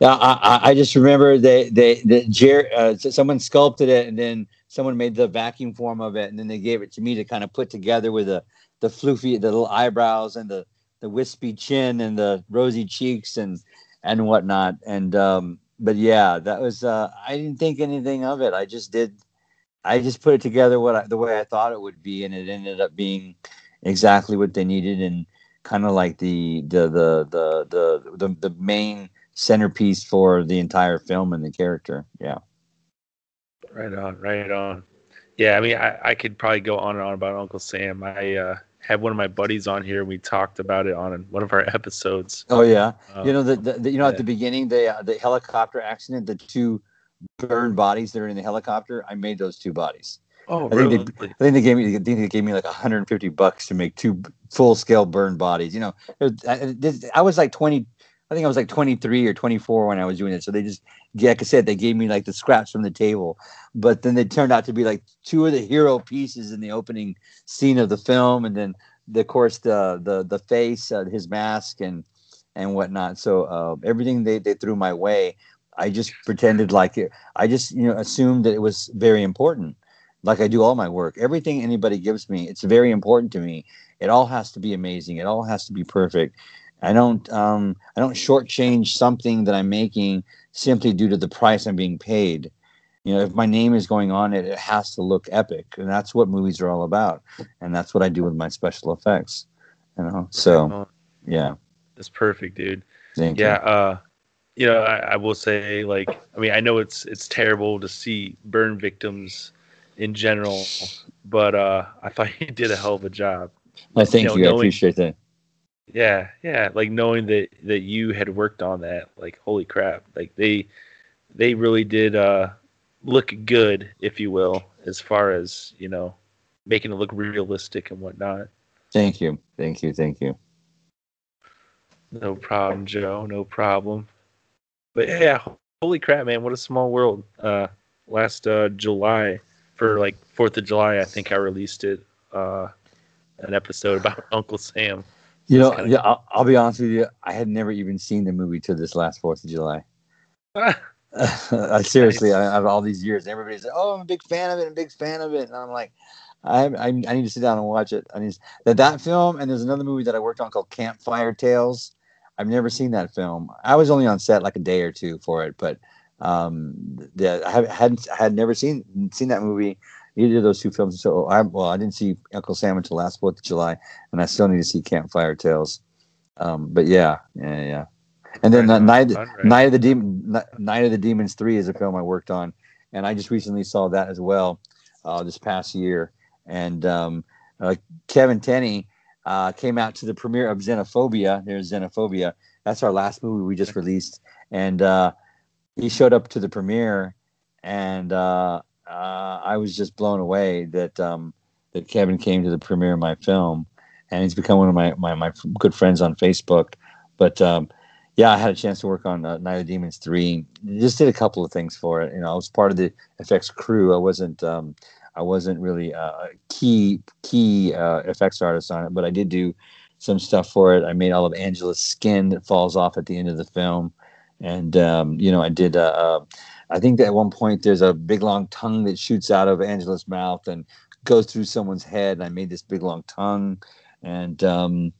Yeah, I, I just remember they they that Jer- uh, someone sculpted it and then someone made the vacuum form of it and then they gave it to me to kind of put together with the the floofy the little eyebrows and the the wispy chin and the rosy cheeks and and whatnot and um but yeah that was uh I didn't think anything of it I just did I just put it together what I, the way I thought it would be and it ended up being exactly what they needed and kind of like the the the the the the, the main centerpiece for the entire film and the character. Yeah. Right on, right on. Yeah, I mean, I, I could probably go on and on about Uncle Sam. I uh, had one of my buddies on here. and We talked about it on one of our episodes. Oh yeah, um, you know the, the, the, you know yeah. at the beginning the uh, the helicopter accident, the two burned bodies that are in the helicopter. I made those two bodies. Oh, I really? Think they, I think they gave me. I think they gave me like 150 bucks to make two full scale burned bodies. You know, I, I was like 20 I think I was like 23 or 24 when I was doing it. So they just, like I said, they gave me like the scraps from the table, but then they turned out to be like two of the hero pieces in the opening scene of the film, and then the, of course the the the face, uh, his mask, and and whatnot. So uh, everything they they threw my way, I just pretended like it. I just you know assumed that it was very important, like I do all my work. Everything anybody gives me, it's very important to me. It all has to be amazing. It all has to be perfect I don't um, I don't shortchange something that I'm making simply due to the price I'm being paid. You know, if my name is going on it, it has to look epic, and that's what movies are all about, and that's what I do with my special effects. You know, so yeah, that's perfect, dude. Thank yeah, you. uh, you know, I, I will say, like, I mean, I know it's it's terrible to see burn victims in general, but uh, I thought you did a hell of a job. I thank you. Know, you. Knowing, I appreciate that yeah, yeah. Like knowing that that you had worked on that, like holy crap! Like they they really did uh look good, if you will, as far as you know, making it look realistic and whatnot. Thank you, thank you, thank you. No problem, Joe. No problem. But yeah, holy crap, man! What a small world. Uh, last uh, July for like Fourth of July, I think I released it. Uh, an episode about Uncle Sam. You know, yeah, I'll, I'll, be honest with you. I had never even seen the movie till this last Fourth of July. seriously, I, have all these years. Everybody's like, "Oh, I'm a big fan of it. I'm a big fan of it," and I'm like, I, I, I need to sit down and watch it. I need that that film, and there's another movie that I worked on called Campfire Tales. I've never seen that film. I was only on set like a day or two for it, but um, the, I hadn't had never seen seen that movie either of those two films. So I well, I didn't see Uncle Sam until last Fourth of July, and I still need to see Campfire Tales. Um, but yeah, yeah, yeah. And then right Night, right. Night of the Demon, Night of the Demons Three is a film I worked on, and I just recently saw that as well uh, this past year. And um, uh, Kevin Tenney uh, came out to the premiere of Xenophobia. There's Xenophobia. That's our last movie we just released, and uh, he showed up to the premiere, and uh, uh, I was just blown away that um, that Kevin came to the premiere of my film, and he's become one of my my, my good friends on Facebook. But um, yeah, I had a chance to work on uh, Night of Demons three. Just did a couple of things for it. You know, I was part of the effects crew. I wasn't um, I wasn't really a key key uh, effects artist on it, but I did do some stuff for it. I made all of Angela's skin that falls off at the end of the film, and um, you know, I did. Uh, uh I think that at one point there's a big long tongue that shoots out of Angela's mouth and goes through someone's head. And I made this big long tongue, and um,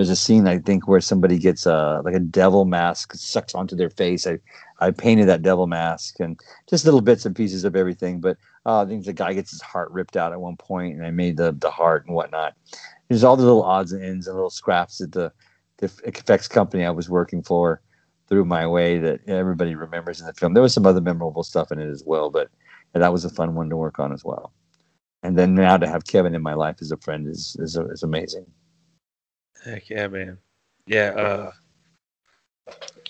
there's a scene I think where somebody gets a like a devil mask sucks onto their face. I I painted that devil mask and just little bits and pieces of everything. But uh, I think the guy gets his heart ripped out at one point, and I made the the heart and whatnot. There's all the little odds and ends and little scraps that the the effects company I was working for threw my way that everybody remembers in the film. There was some other memorable stuff in it as well, but that was a fun one to work on as well. And then now to have Kevin in my life as a friend is is, is amazing. Heck yeah, man. Yeah, uh,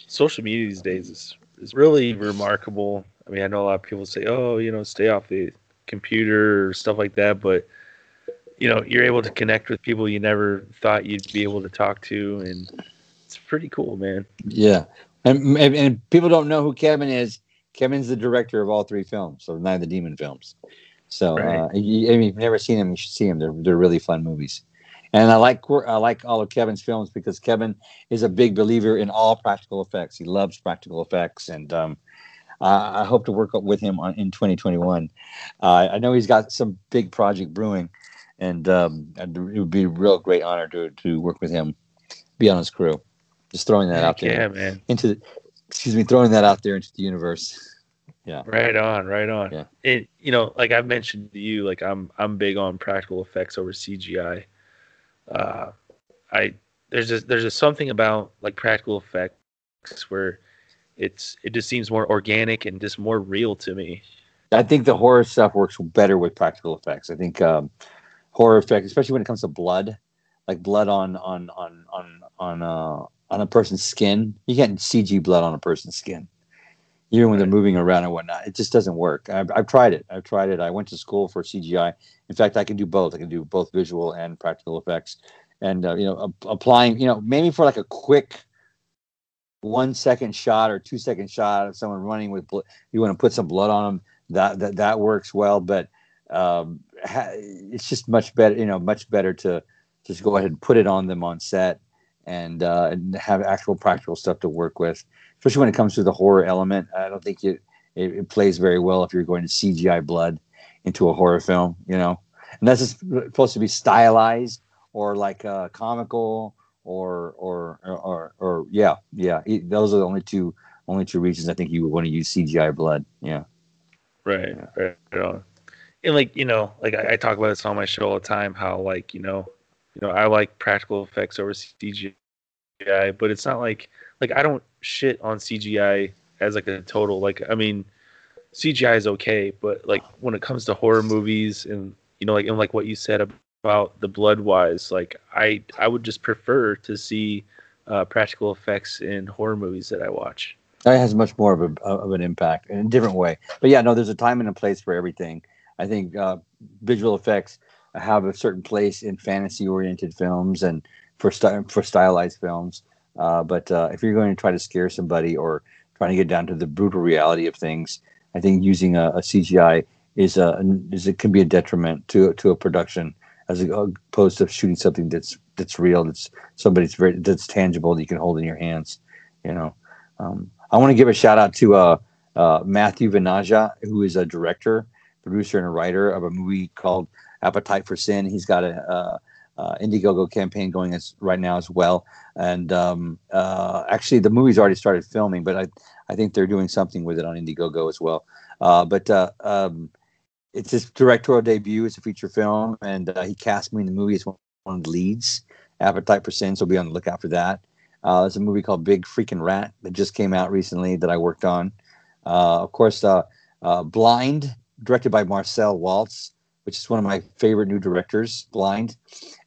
social media these days is is really remarkable. I mean, I know a lot of people say, "Oh, you know, stay off the computer or stuff like that," but you know you're able to connect with people you never thought you'd be able to talk to, and it's pretty cool, man. Yeah, and and, people don't know who Kevin is. Kevin's the director of all three films, so nine of the Demon films. So right. uh, you, I mean, if you've never seen them, you should see them. They're they're really fun movies. And I like I like all of Kevin's films because Kevin is a big believer in all practical effects. He loves practical effects, and um, I hope to work with him on, in 2021. Uh, I know he's got some big project brewing, and um, it would be a real great honor to to work with him, be on his crew. Just throwing that Heck out there yeah, man. into the, excuse me, throwing that out there into the universe. Yeah. Right on, right on. Yeah. It, you know, like I've mentioned to you, like I'm I'm big on practical effects over CGI. Uh, I there's just there's just something about like practical effects where it's it just seems more organic and just more real to me. I think the horror stuff works better with practical effects. I think um, horror effects, especially when it comes to blood, like blood on on on on on uh, on a person's skin. You can't CG blood on a person's skin, even when they're moving around and whatnot. It just doesn't work. I've, I've tried it. I've tried it. I went to school for CGI. In fact, I can do both. I can do both visual and practical effects. And uh, you know, a- applying, you know, maybe for like a quick one second shot or two second shot of someone running with blood, you want to put some blood on them. That that that works well, but um, ha- it's just much better. You know, much better to just go ahead and put it on them on set and uh, and have actual practical stuff to work with. Especially when it comes to the horror element, I don't think it, it, it plays very well if you're going to CGI blood into a horror film. You know, and that's supposed to be stylized or like uh, comical or, or or or or, yeah yeah. Those are the only two only two reasons I think you would want to use CGI blood. Yeah. Right. Right. right and like you know, like I, I talk about this on my show all the time. How like you know you know, I like practical effects over CGI, but it's not like like I don't shit on CGI as like a total. Like I mean, CGI is okay, but like when it comes to horror movies and you know, like and like what you said about the blood wise, like I I would just prefer to see uh, practical effects in horror movies that I watch. That has much more of a of an impact in a different way. But yeah, no, there's a time and a place for everything. I think uh, visual effects have a certain place in fantasy oriented films and for for stylized films. Uh, but uh, if you're going to try to scare somebody or trying to get down to the brutal reality of things, I think using a, a CGI is a is it can be a detriment to to a production as opposed to shooting something that's that's real, that's somebody's very that's tangible that you can hold in your hands. You know, um, I want to give a shout out to uh, uh, Matthew Vanaja, who is a director, producer, and a writer of a movie called Appetite for Sin. He's got a, Indiegogo campaign going as right now as well. And um, uh, actually, the movie's already started filming, but I I think they're doing something with it on Indiegogo as well. Uh, but uh, um, it's his directorial debut. It's a feature film, and uh, he cast me in the movie as one of the leads. Appetite for Sin, so be on the lookout for that. Uh, there's a movie called Big Freaking Rat that just came out recently that I worked on. Uh, of course, uh, uh, Blind, directed by Marcel Walz, which is one of my favorite new directors, Blind.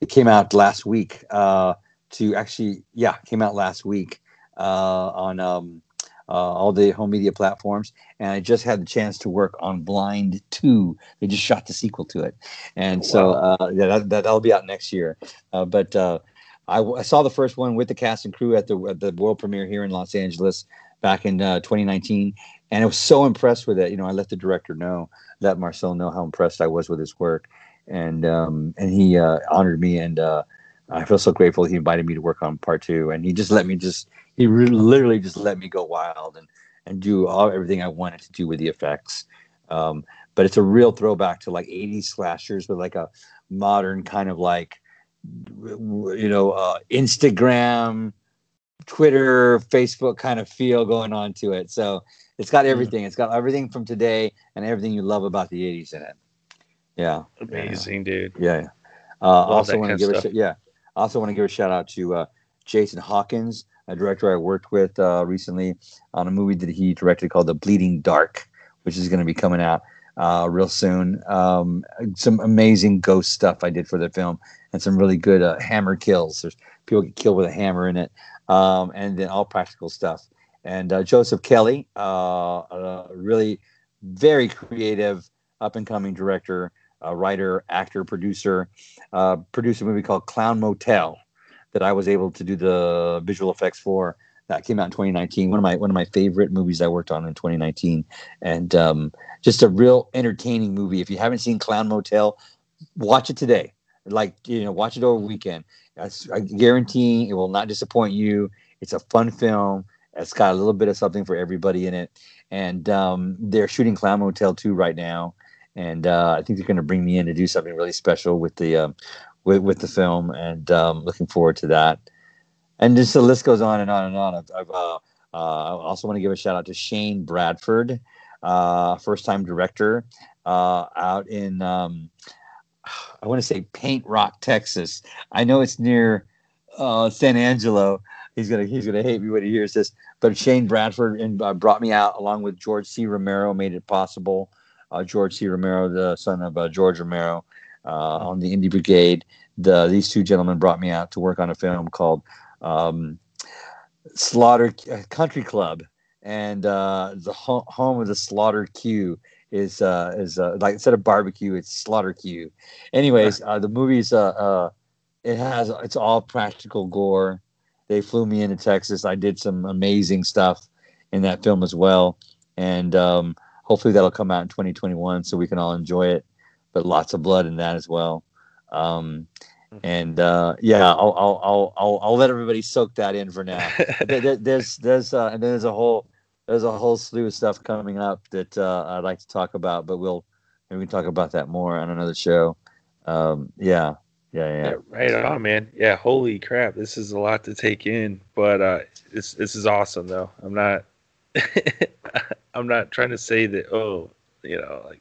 It came out last week. Uh, to actually, yeah, came out last week uh, on um, uh, all the home media platforms, and I just had the chance to work on Blind Two. They just shot the sequel to it, and so uh, yeah, that, will be out next year. Uh, but uh, I, I, saw the first one with the cast and crew at the at the world premiere here in Los Angeles back in uh, 2019, and I was so impressed with it. You know, I let the director know let Marcel know how impressed I was with his work, and um, and he uh, honored me, and uh, I feel so grateful he invited me to work on part two, and he just let me just he re- literally just let me go wild and and do all everything I wanted to do with the effects. Um, but it's a real throwback to like 80s slashers with like a modern kind of like you know uh, Instagram, Twitter, Facebook kind of feel going on to it. So it's got everything. It's got everything from today and everything you love about the '80s in it. Yeah, amazing, yeah. dude. Yeah. yeah. Uh, also want to give a sh- yeah. Also want to give a shout out to uh, Jason Hawkins, a director I worked with uh, recently on a movie that he directed called The Bleeding Dark, which is going to be coming out uh, real soon. Um, some amazing ghost stuff I did for the film, and some really good uh, hammer kills. There's people get killed with a hammer in it, um, and then all practical stuff and uh, Joseph Kelly, uh, a really very creative, up and coming director, writer, actor, producer, uh, produced a movie called Clown Motel that I was able to do the visual effects for. That came out in 2019. One of my one of my favorite movies I worked on in 2019, and um, just a real entertaining movie. If you haven't seen Clown Motel, watch it today. Like you know, watch it over weekend. I, I guarantee it will not disappoint you. It's a fun film. It's got a little bit of something for everybody in it, and um, they're shooting Clown Motel 2 right now, and uh, I think they're going to bring me in to do something really special with the uh, with, with the film, and um, looking forward to that. And just the list goes on and on and on. I've, I've uh, uh, I also want to give a shout out to Shane Bradford, uh, first time director uh, out in um, I want to say Paint Rock, Texas. I know it's near uh, San Angelo. He's gonna he's gonna hate me when he hears this. But Shane Bradford and uh, brought me out along with George C. Romero, made it possible. Uh, George C. Romero, the son of uh, George Romero, uh, on the Indie Brigade. The these two gentlemen brought me out to work on a film called um, Slaughter uh, Country Club, and the ho- home of the Slaughter Q is uh, is uh, like instead of barbecue, it's slaughter Q. Anyways, uh, the movie's uh, uh, it has it's all practical gore. They flew me into Texas. I did some amazing stuff in that film as well, and um, hopefully that'll come out in 2021 so we can all enjoy it. But lots of blood in that as well. Um, mm-hmm. and uh, yeah, I'll, I'll, I'll, I'll, I'll let everybody soak that in for now. there, there's, there's, uh, and there's a whole, there's a whole slew of stuff coming up that uh, I'd like to talk about, but we'll maybe we can talk about that more on another show. Um, yeah, yeah, yeah, yeah. Right on, man. Yeah, holy crap, this is a lot to take in, but uh, this this is awesome though. I'm not, I'm not trying to say that. Oh, you know, like.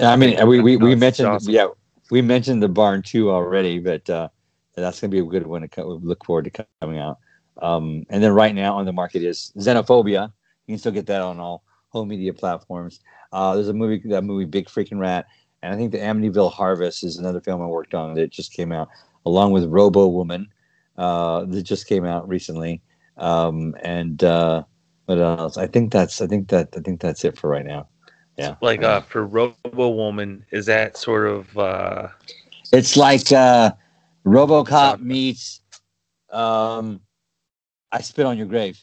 I mean, we we, we mentioned awesome. yeah we mentioned the barn too already, but uh, that's gonna be a good one to look forward to coming out. Um, and then right now on the market is Xenophobia, you can still get that on all home media platforms. Uh, there's a movie, that movie, Big Freaking Rat, and I think the Amityville Harvest is another film I worked on that just came out, along with Robo Woman, uh, that just came out recently. Um, and uh, what else? I think that's I think that I think that's it for right now. Yeah. Like uh, for Robo Woman, is that sort of? Uh... It's like uh, RoboCop meets um, I Spit on Your Grave.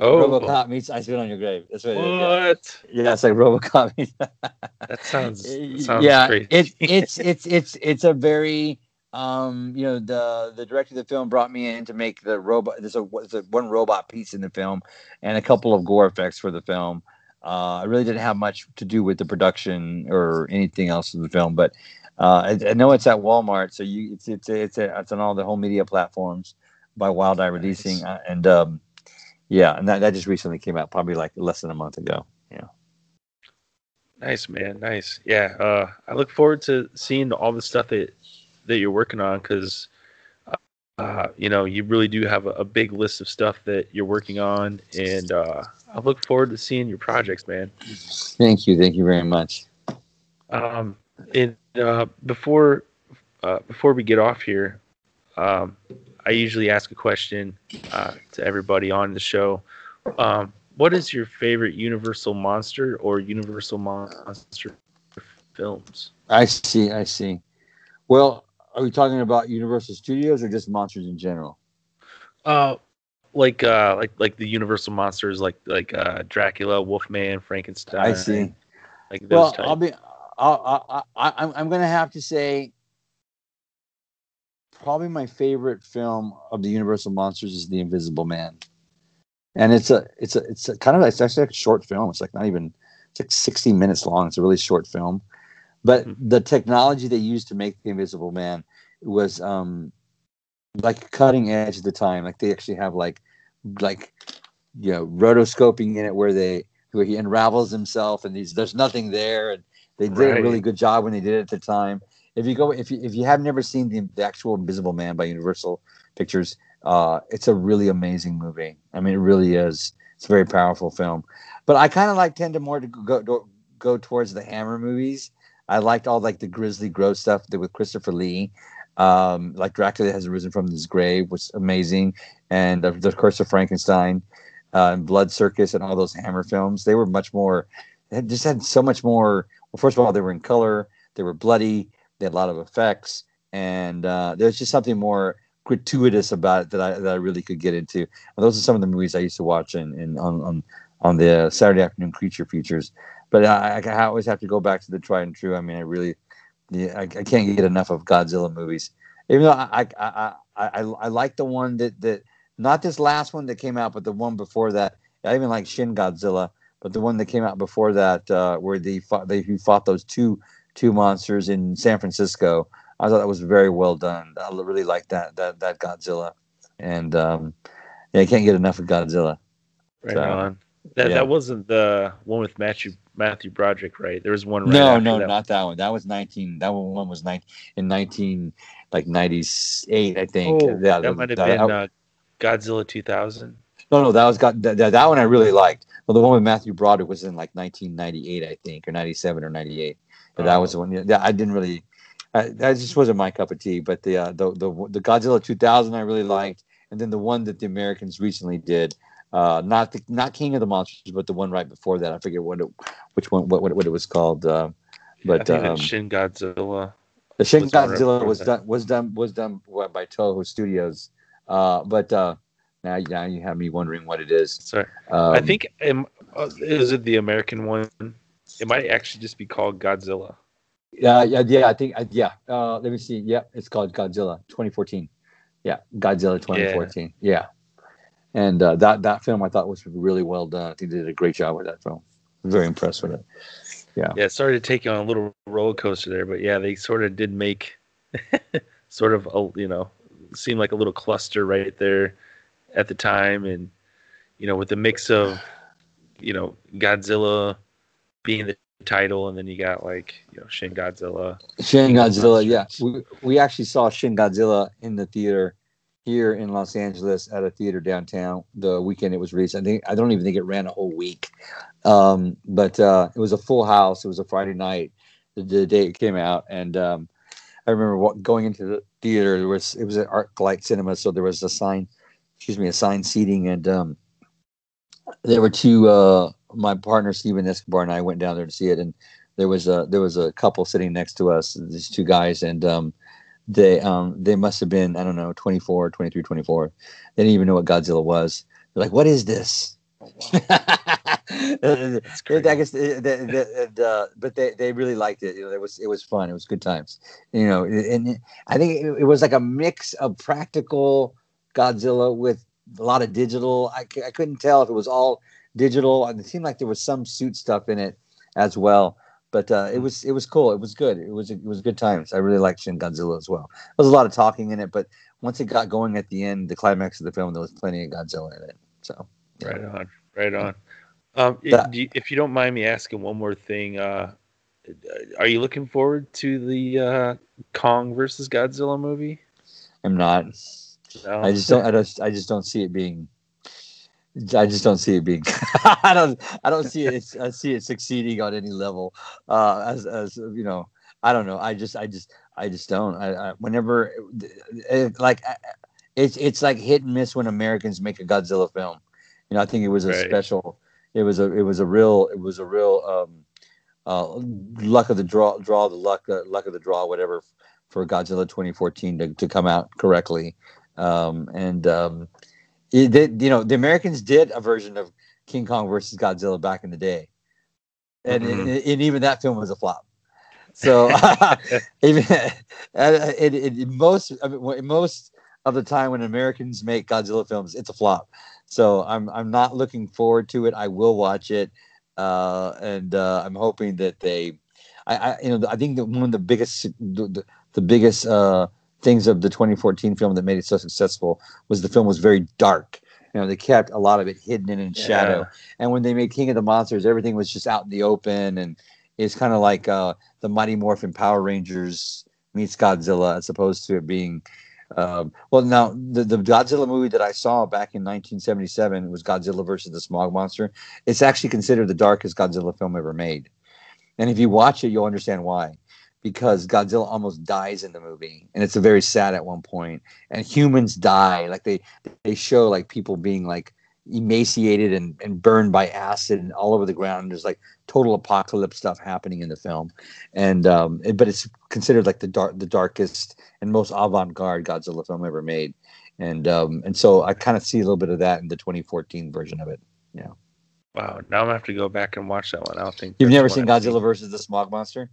Oh, RoboCop meets I Spit on Your Grave. That's what. What? It is, yeah. yeah, it's like RoboCop meets. that sounds. That sounds yeah, crazy. it's it's it's it's it's a very um you know the the director of the film brought me in to make the robot. There's a, there's a one robot piece in the film and a couple of gore effects for the film. Uh, I really didn't have much to do with the production or anything else of the film, but uh, I, I, know it's at Walmart, so you it's it's it's, it's on all the home media platforms by Wild Eye Releasing, uh, and um, yeah, and that, that just recently came out, probably like less than a month ago. Yeah. Nice man, nice. Yeah, uh, I look forward to seeing all the stuff that that you're working on because, uh, uh, you know, you really do have a, a, big list of stuff that you're working on, and uh, I look forward to seeing your projects, man. Thank you, thank you very much. Um, and uh, before uh, before we get off here, um, I usually ask a question uh, to everybody on the show. Um, what is your favorite Universal monster or Universal monster films? I see. I see. Well, are we talking about Universal Studios or just monsters in general? Uh, like uh, like like the Universal monsters, like like uh, Dracula, Wolfman, Frankenstein. I see. Like those well, types. I'll be. I'll, I, I, I'm going to have to say probably my favorite film of the Universal monsters is The Invisible Man, and it's a it's a it's a kind of it's actually a short film. It's like not even it's like 60 minutes long. It's a really short film, but mm-hmm. the technology they used to make The Invisible Man was um like cutting edge at the time. Like they actually have like like you know rotoscoping in it where they where he unravels himself and these there's nothing there and they did right. a really good job when they did it at the time if you go if you if you have never seen the, the actual Invisible Man by Universal Pictures, uh, it's a really amazing movie. I mean, it really is. It's a very powerful film. But I kind of like tend to more to go go, towards the Hammer movies. I liked all like the grisly, gross stuff with Christopher Lee. Um, like Dracula has arisen from his grave was amazing, and the Curse of Frankenstein, uh, and Blood Circus, and all those Hammer films. They were much more. They just had so much more. Well, first of all, they were in color they were bloody, they had a lot of effects, and uh, there's just something more gratuitous about it that I that I really could get into. And those are some of the movies I used to watch in, in on, on on the Saturday afternoon creature features. But I, I always have to go back to the tried and true. I mean, I really, yeah, I, I can't get enough of Godzilla movies. Even though I I, I, I, I like the one that that not this last one that came out, but the one before that. I even like Shin Godzilla, but the one that came out before that, uh, where they fought, they fought those two two monsters in San Francisco. I thought that was very well done. I really like that that that Godzilla, and um, yeah, I can't get enough of Godzilla. Right so, on. That yeah. that wasn't the one with Matthew Matthew Broderick, right? There was one. Right no, no, that not that one. That was nineteen. That one was nine in nineteen like ninety eight, I think. Oh, yeah, that might have that, been uh, Godzilla two thousand. No, no, that was got that, that one I really liked. Well, the one with Matthew Broderick was in like 1998, I think, or 97 or 98. But that was the one. Yeah, I didn't really. I, that just wasn't my cup of tea. But the uh, the the the Godzilla 2000 I really liked, and then the one that the Americans recently did, uh, not the not King of the Monsters, but the one right before that. I forget what it, which one, what what, what it was called. Uh, but um, Shin Godzilla. The Shin was Godzilla was done was done was done by Toho Studios. Uh, but uh, now, now you have me wondering what it is. Sorry, um, I think um, is it the American one? It might actually just be called Godzilla. Yeah, yeah, yeah. I think, uh, yeah. Uh, let me see. Yeah, it's called Godzilla 2014. Yeah, Godzilla 2014. Yeah, yeah. and uh, that that film I thought was really well done. I think they did a great job with that film. Very impressed with it. Yeah. Yeah, it started to take you on a little roller coaster there, but yeah, they sort of did make sort of a you know seem like a little cluster right there at the time, and you know, with the mix of you know Godzilla being the title, and then you got like you know Shin Godzilla. Shin Godzilla, yeah. We we actually saw Shin Godzilla in the theater here in Los Angeles at a theater downtown the weekend it was released. I think I don't even think it ran a whole week, um, but uh, it was a full house. It was a Friday night, the, the day it came out, and um, I remember what, going into the theater. There was it was at ArcLight Cinema, so there was a sign excuse me, assigned seating, and um, there were two. Uh, my partner Steven Escobar and I went down there to see it, and there was a there was a couple sitting next to us. These two guys, and um, they um, they must have been I don't know 24, 23, 24. They didn't even know what Godzilla was. They're like, "What is this?" Oh, wow. I guess, the, the, the, uh, but they, they really liked it. You know, it was it was fun. It was good times. You know, and I think it, it was like a mix of practical Godzilla with a lot of digital. I, I couldn't tell if it was all digital. It seemed like there was some suit stuff in it as well. But uh, it hmm. was it was cool. It was good. It was it was good times. I really liked Shin Godzilla as well. There was a lot of talking in it, but once it got going at the end, the climax of the film, there was plenty of Godzilla in it. So yeah. right on, right on. Um, that, if you don't mind me asking one more thing, uh, are you looking forward to the uh, Kong versus Godzilla movie? I'm not. No. I just don't. I just. I just don't see it being. I just don't see it being. I don't. I don't see it. I see it succeeding on any level. Uh, as as you know, I don't know. I just. I just. I just don't. I, I whenever, it, like, it's it's like hit and miss when Americans make a Godzilla film. You know, I think it was a right. special. It was a. It was a real. It was a real. Um, uh, luck of the draw. Draw the luck. Uh, luck of the draw. Whatever for Godzilla 2014 to, to come out correctly. Um, and um, it, they, you know, the Americans did a version of King Kong versus Godzilla back in the day, and, mm-hmm. and, and even that film was a flop. So even it, it, most I mean, most of the time when Americans make Godzilla films, it's a flop. So I'm I'm not looking forward to it. I will watch it, uh, and uh, I'm hoping that they, I, I, you know I think that one of the biggest the, the, the biggest uh, things of the 2014 film that made it so successful was the film was very dark. You know, they kept a lot of it hidden in, in shadow. And when they made King of the Monsters, everything was just out in the open, and it's kind of like uh, the Mighty Morphin Power Rangers meets Godzilla, as opposed to it being. Um, well, now the, the Godzilla movie that I saw back in 1977 was Godzilla versus the Smog Monster. It's actually considered the darkest Godzilla film ever made, and if you watch it, you'll understand why because Godzilla almost dies in the movie, and it's a very sad at one point. And humans die, like they they show like people being like emaciated and, and burned by acid and all over the ground. There's like total apocalypse stuff happening in the film, and um, it, but it's considered like the dark, the darkest and most avant-garde Godzilla film ever made, and um, and so I kind of see a little bit of that in the 2014 version of it. Yeah. Wow. Now I'm gonna have to go back and watch that one. I don't think You've never seen I've Godzilla versus the Smog Monster?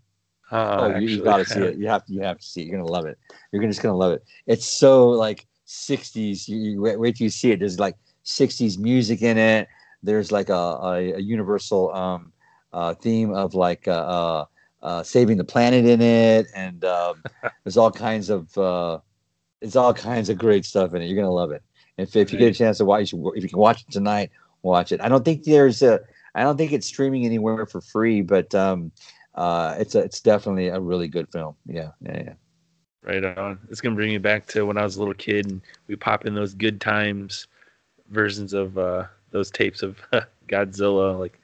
Uh, oh, you, you got to see it. You have to. You have to see it. You're gonna love it. You're just gonna love it. It's so like 60s. You, you wait, wait till you see it. There's like 60s music in it. There's like a, a, a universal um, uh, theme of like uh, uh, uh, saving the planet in it, and um, there's all kinds of uh, it's all kinds of great stuff in it. You're gonna love it. If, if you get a chance to watch, if you can watch it tonight, watch it. I don't think there's a. I don't think it's streaming anywhere for free, but um, uh, it's a, it's definitely a really good film. Yeah, yeah, yeah. Right on. It's gonna bring me back to when I was a little kid and we pop in those good times versions of uh, those tapes of Godzilla, like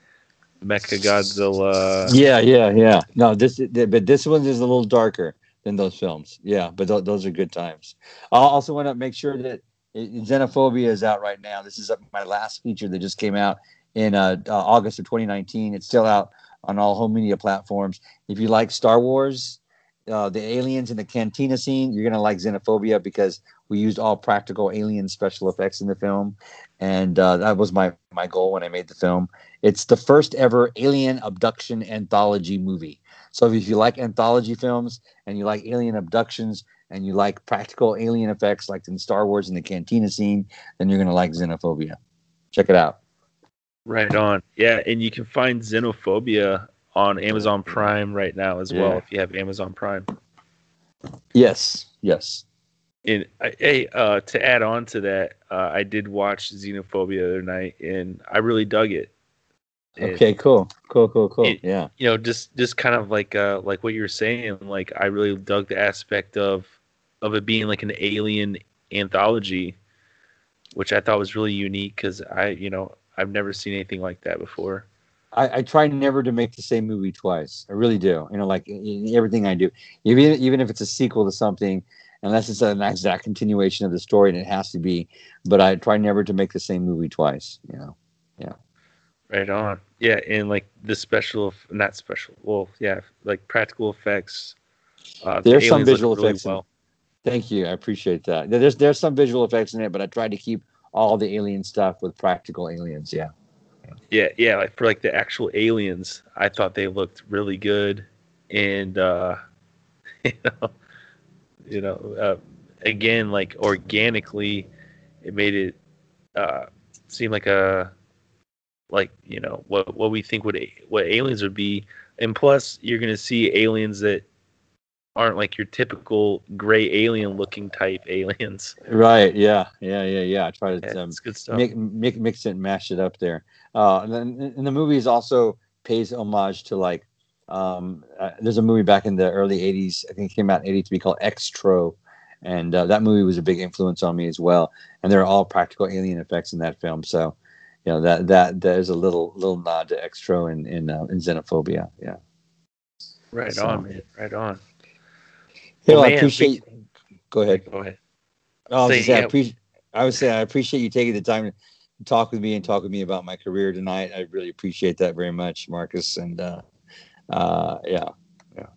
Mecha Godzilla. Yeah, yeah, yeah. No, this but this one is a little darker than those films. Yeah, but th- those are good times. I also want to make sure that Xenophobia is out right now. This is my last feature that just came out in uh, uh, August of 2019. It's still out on all home media platforms. If you like Star Wars, uh, the aliens in the cantina scene, you're gonna like Xenophobia because we used all practical alien special effects in the film, and uh, that was my my goal when I made the film. It's the first ever alien abduction anthology movie. So if you like anthology films and you like alien abductions and you like practical alien effects like in Star Wars in the cantina scene, then you're gonna like Xenophobia. Check it out. Right on. Yeah, and you can find Xenophobia on Amazon Prime right now as well if you have Amazon Prime. Yes, yes. And I- hey, uh, to add on to that, uh, I did watch Xenophobia the other night, and I really dug it. And, Okay, cool, cool, cool, cool. It- yeah, you know, just just kind of like uh, like what you were saying. Like I really dug the aspect of of it being like an alien anthology, which I thought was really unique because I, you know, I've never seen anything like that before. I, I try never to make the same movie twice. I really do. You know, like in- in everything I do, even even if it's a sequel to something, unless it's an exact continuation of the story, and it has to be. But I try never to make the same movie twice. You know. Yeah. Right on. Yeah, and like the special, not special. Well, yeah, like practical effects. Uh, the There's some aliens look visual really effects in- well. Thank you. I appreciate that. There's there's some visual effects in it, but I try to keep all the alien stuff with practical aliens. Yeah. Yeah, yeah. Like for like the actual aliens, I thought they looked really good, and uh, you know, you know, uh, again, like organically, it made it uh, seem like a like you know what what we think would what aliens would be, and plus you're gonna see aliens that aren't like your typical gray alien looking type aliens. Right. Yeah. Yeah. Yeah. Yeah. I try to Yeah, um, good stuff. mix, mix, mix it and mash it up there. Uh, and then and the movies also pays homage to like um, uh, there's a movie back in the early 80s i think it came out in 83 called Xtro and uh, that movie was a big influence on me as well and there are all practical alien effects in that film so you know that that there's a little little nod to Xtro in in, uh, in xenophobia yeah right so- on, man. Right on. Hey, Well, I appreciate go ahead Go ahead. Oh, I was Say, say, I, yeah. appreciate, I would say I appreciate you taking the time to talk with me and talk with me about my career tonight. I really appreciate that very much, Marcus. And uh, uh, yeah, Yeah,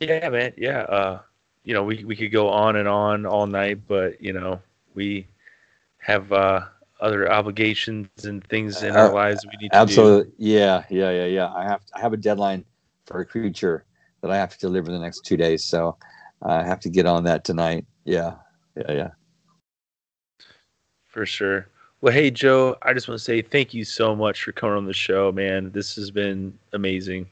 yeah, man. Yeah. Uh, you know, we we could go on and on all night, but you know, we have uh other obligations and things in our Uh, lives we need to absolutely. Yeah, yeah, yeah, yeah. I have I have a deadline for a creature that I have to deliver the next two days, so I have to get on that tonight. Yeah, yeah, yeah. For sure. Well, hey Joe, I just want to say thank you so much for coming on the show, man. This has been amazing.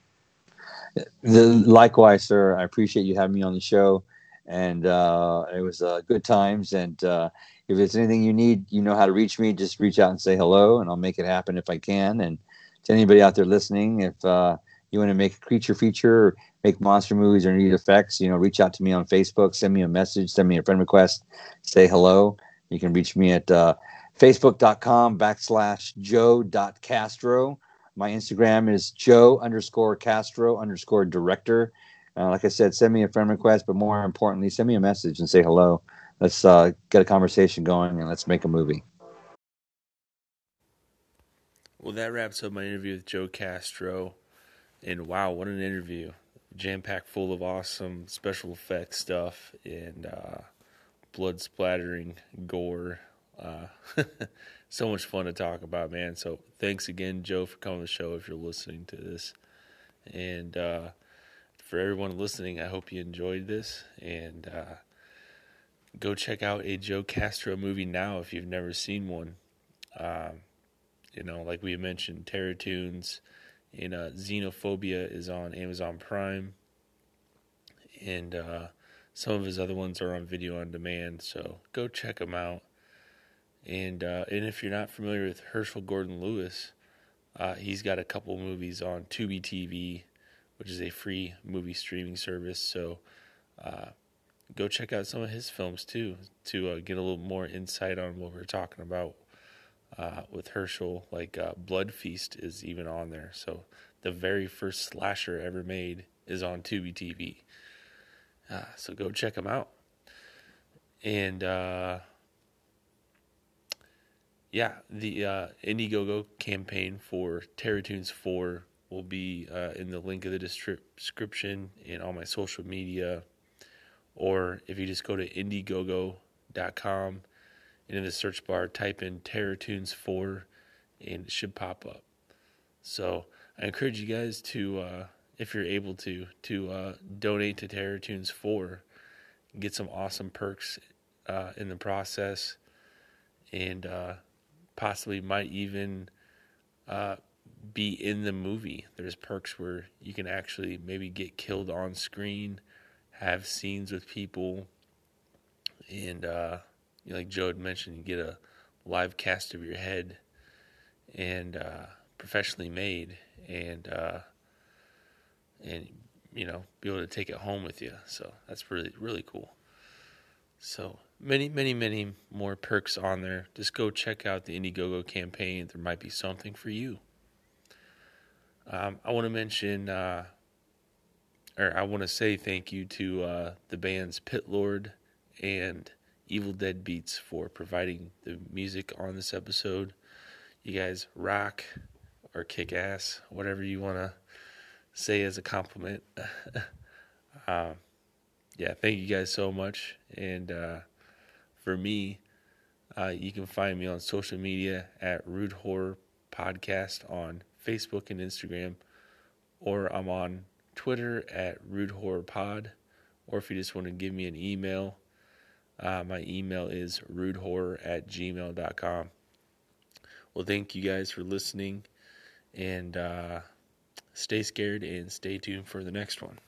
The, likewise, sir. I appreciate you having me on the show, and uh, it was uh, good times. And uh, if there's anything you need, you know how to reach me. Just reach out and say hello, and I'll make it happen if I can. And to anybody out there listening, if uh, you want to make a creature feature, or make monster movies, or need effects, you know, reach out to me on Facebook. Send me a message. Send me a friend request. Say hello. You can reach me at uh, facebook.com backslash joe.castro. My Instagram is Joe underscore Castro underscore director. Uh, like I said, send me a friend request, but more importantly, send me a message and say hello. Let's uh, get a conversation going and let's make a movie. Well, that wraps up my interview with Joe Castro. And wow, what an interview! Jam packed full of awesome special effects stuff and uh, blood splattering gore. Uh, so much fun to talk about, man. So thanks again, Joe, for coming to the show. If you're listening to this, and uh, for everyone listening, I hope you enjoyed this and uh, go check out a Joe Castro movie now if you've never seen one. Um, you know, like we mentioned, Terror Toons and uh, Xenophobia is on Amazon Prime, and uh, some of his other ones are on video on demand. So go check them out. And uh, and if you're not familiar with Herschell Gordon Lewis, uh, he's got a couple movies on Tubi TV, which is a free movie streaming service. So uh, go check out some of his films too to uh, get a little more insight on what we're talking about uh, with Herschell. Like uh, Blood Feast is even on there. So the very first slasher ever made is on Tubi TV. Uh, so go check them out. And uh, yeah, the uh, Indiegogo campaign for Terror Toons 4 will be uh, in the link of the description and all my social media. Or if you just go to Indiegogo.com and in the search bar type in Terror Toons 4 and it should pop up. So I encourage you guys to, uh, if you're able to, to uh, donate to Terror Toons 4, get some awesome perks uh, in the process, and uh, possibly might even uh, be in the movie. There's perks where you can actually maybe get killed on screen, have scenes with people, and uh, like Joe had mentioned, you get a live cast of your head and uh, professionally made, and uh, and you know be able to take it home with you. So that's really really cool. So many many many more perks on there. Just go check out the Indiegogo campaign. There might be something for you. Um, I want to mention, uh, or I want to say thank you to uh, the bands Pit Lord and Evil Dead Beats for providing the music on this episode. You guys rock or kick ass, whatever you want to say as a compliment. uh, yeah, thank you guys so much. And uh, for me, uh, you can find me on social media at Rude Horror Podcast on Facebook and Instagram, or I'm on Twitter at Rude Horror Pod. Or if you just want to give me an email, uh, my email is rudehorror at gmail.com. Well, thank you guys for listening and uh, stay scared and stay tuned for the next one.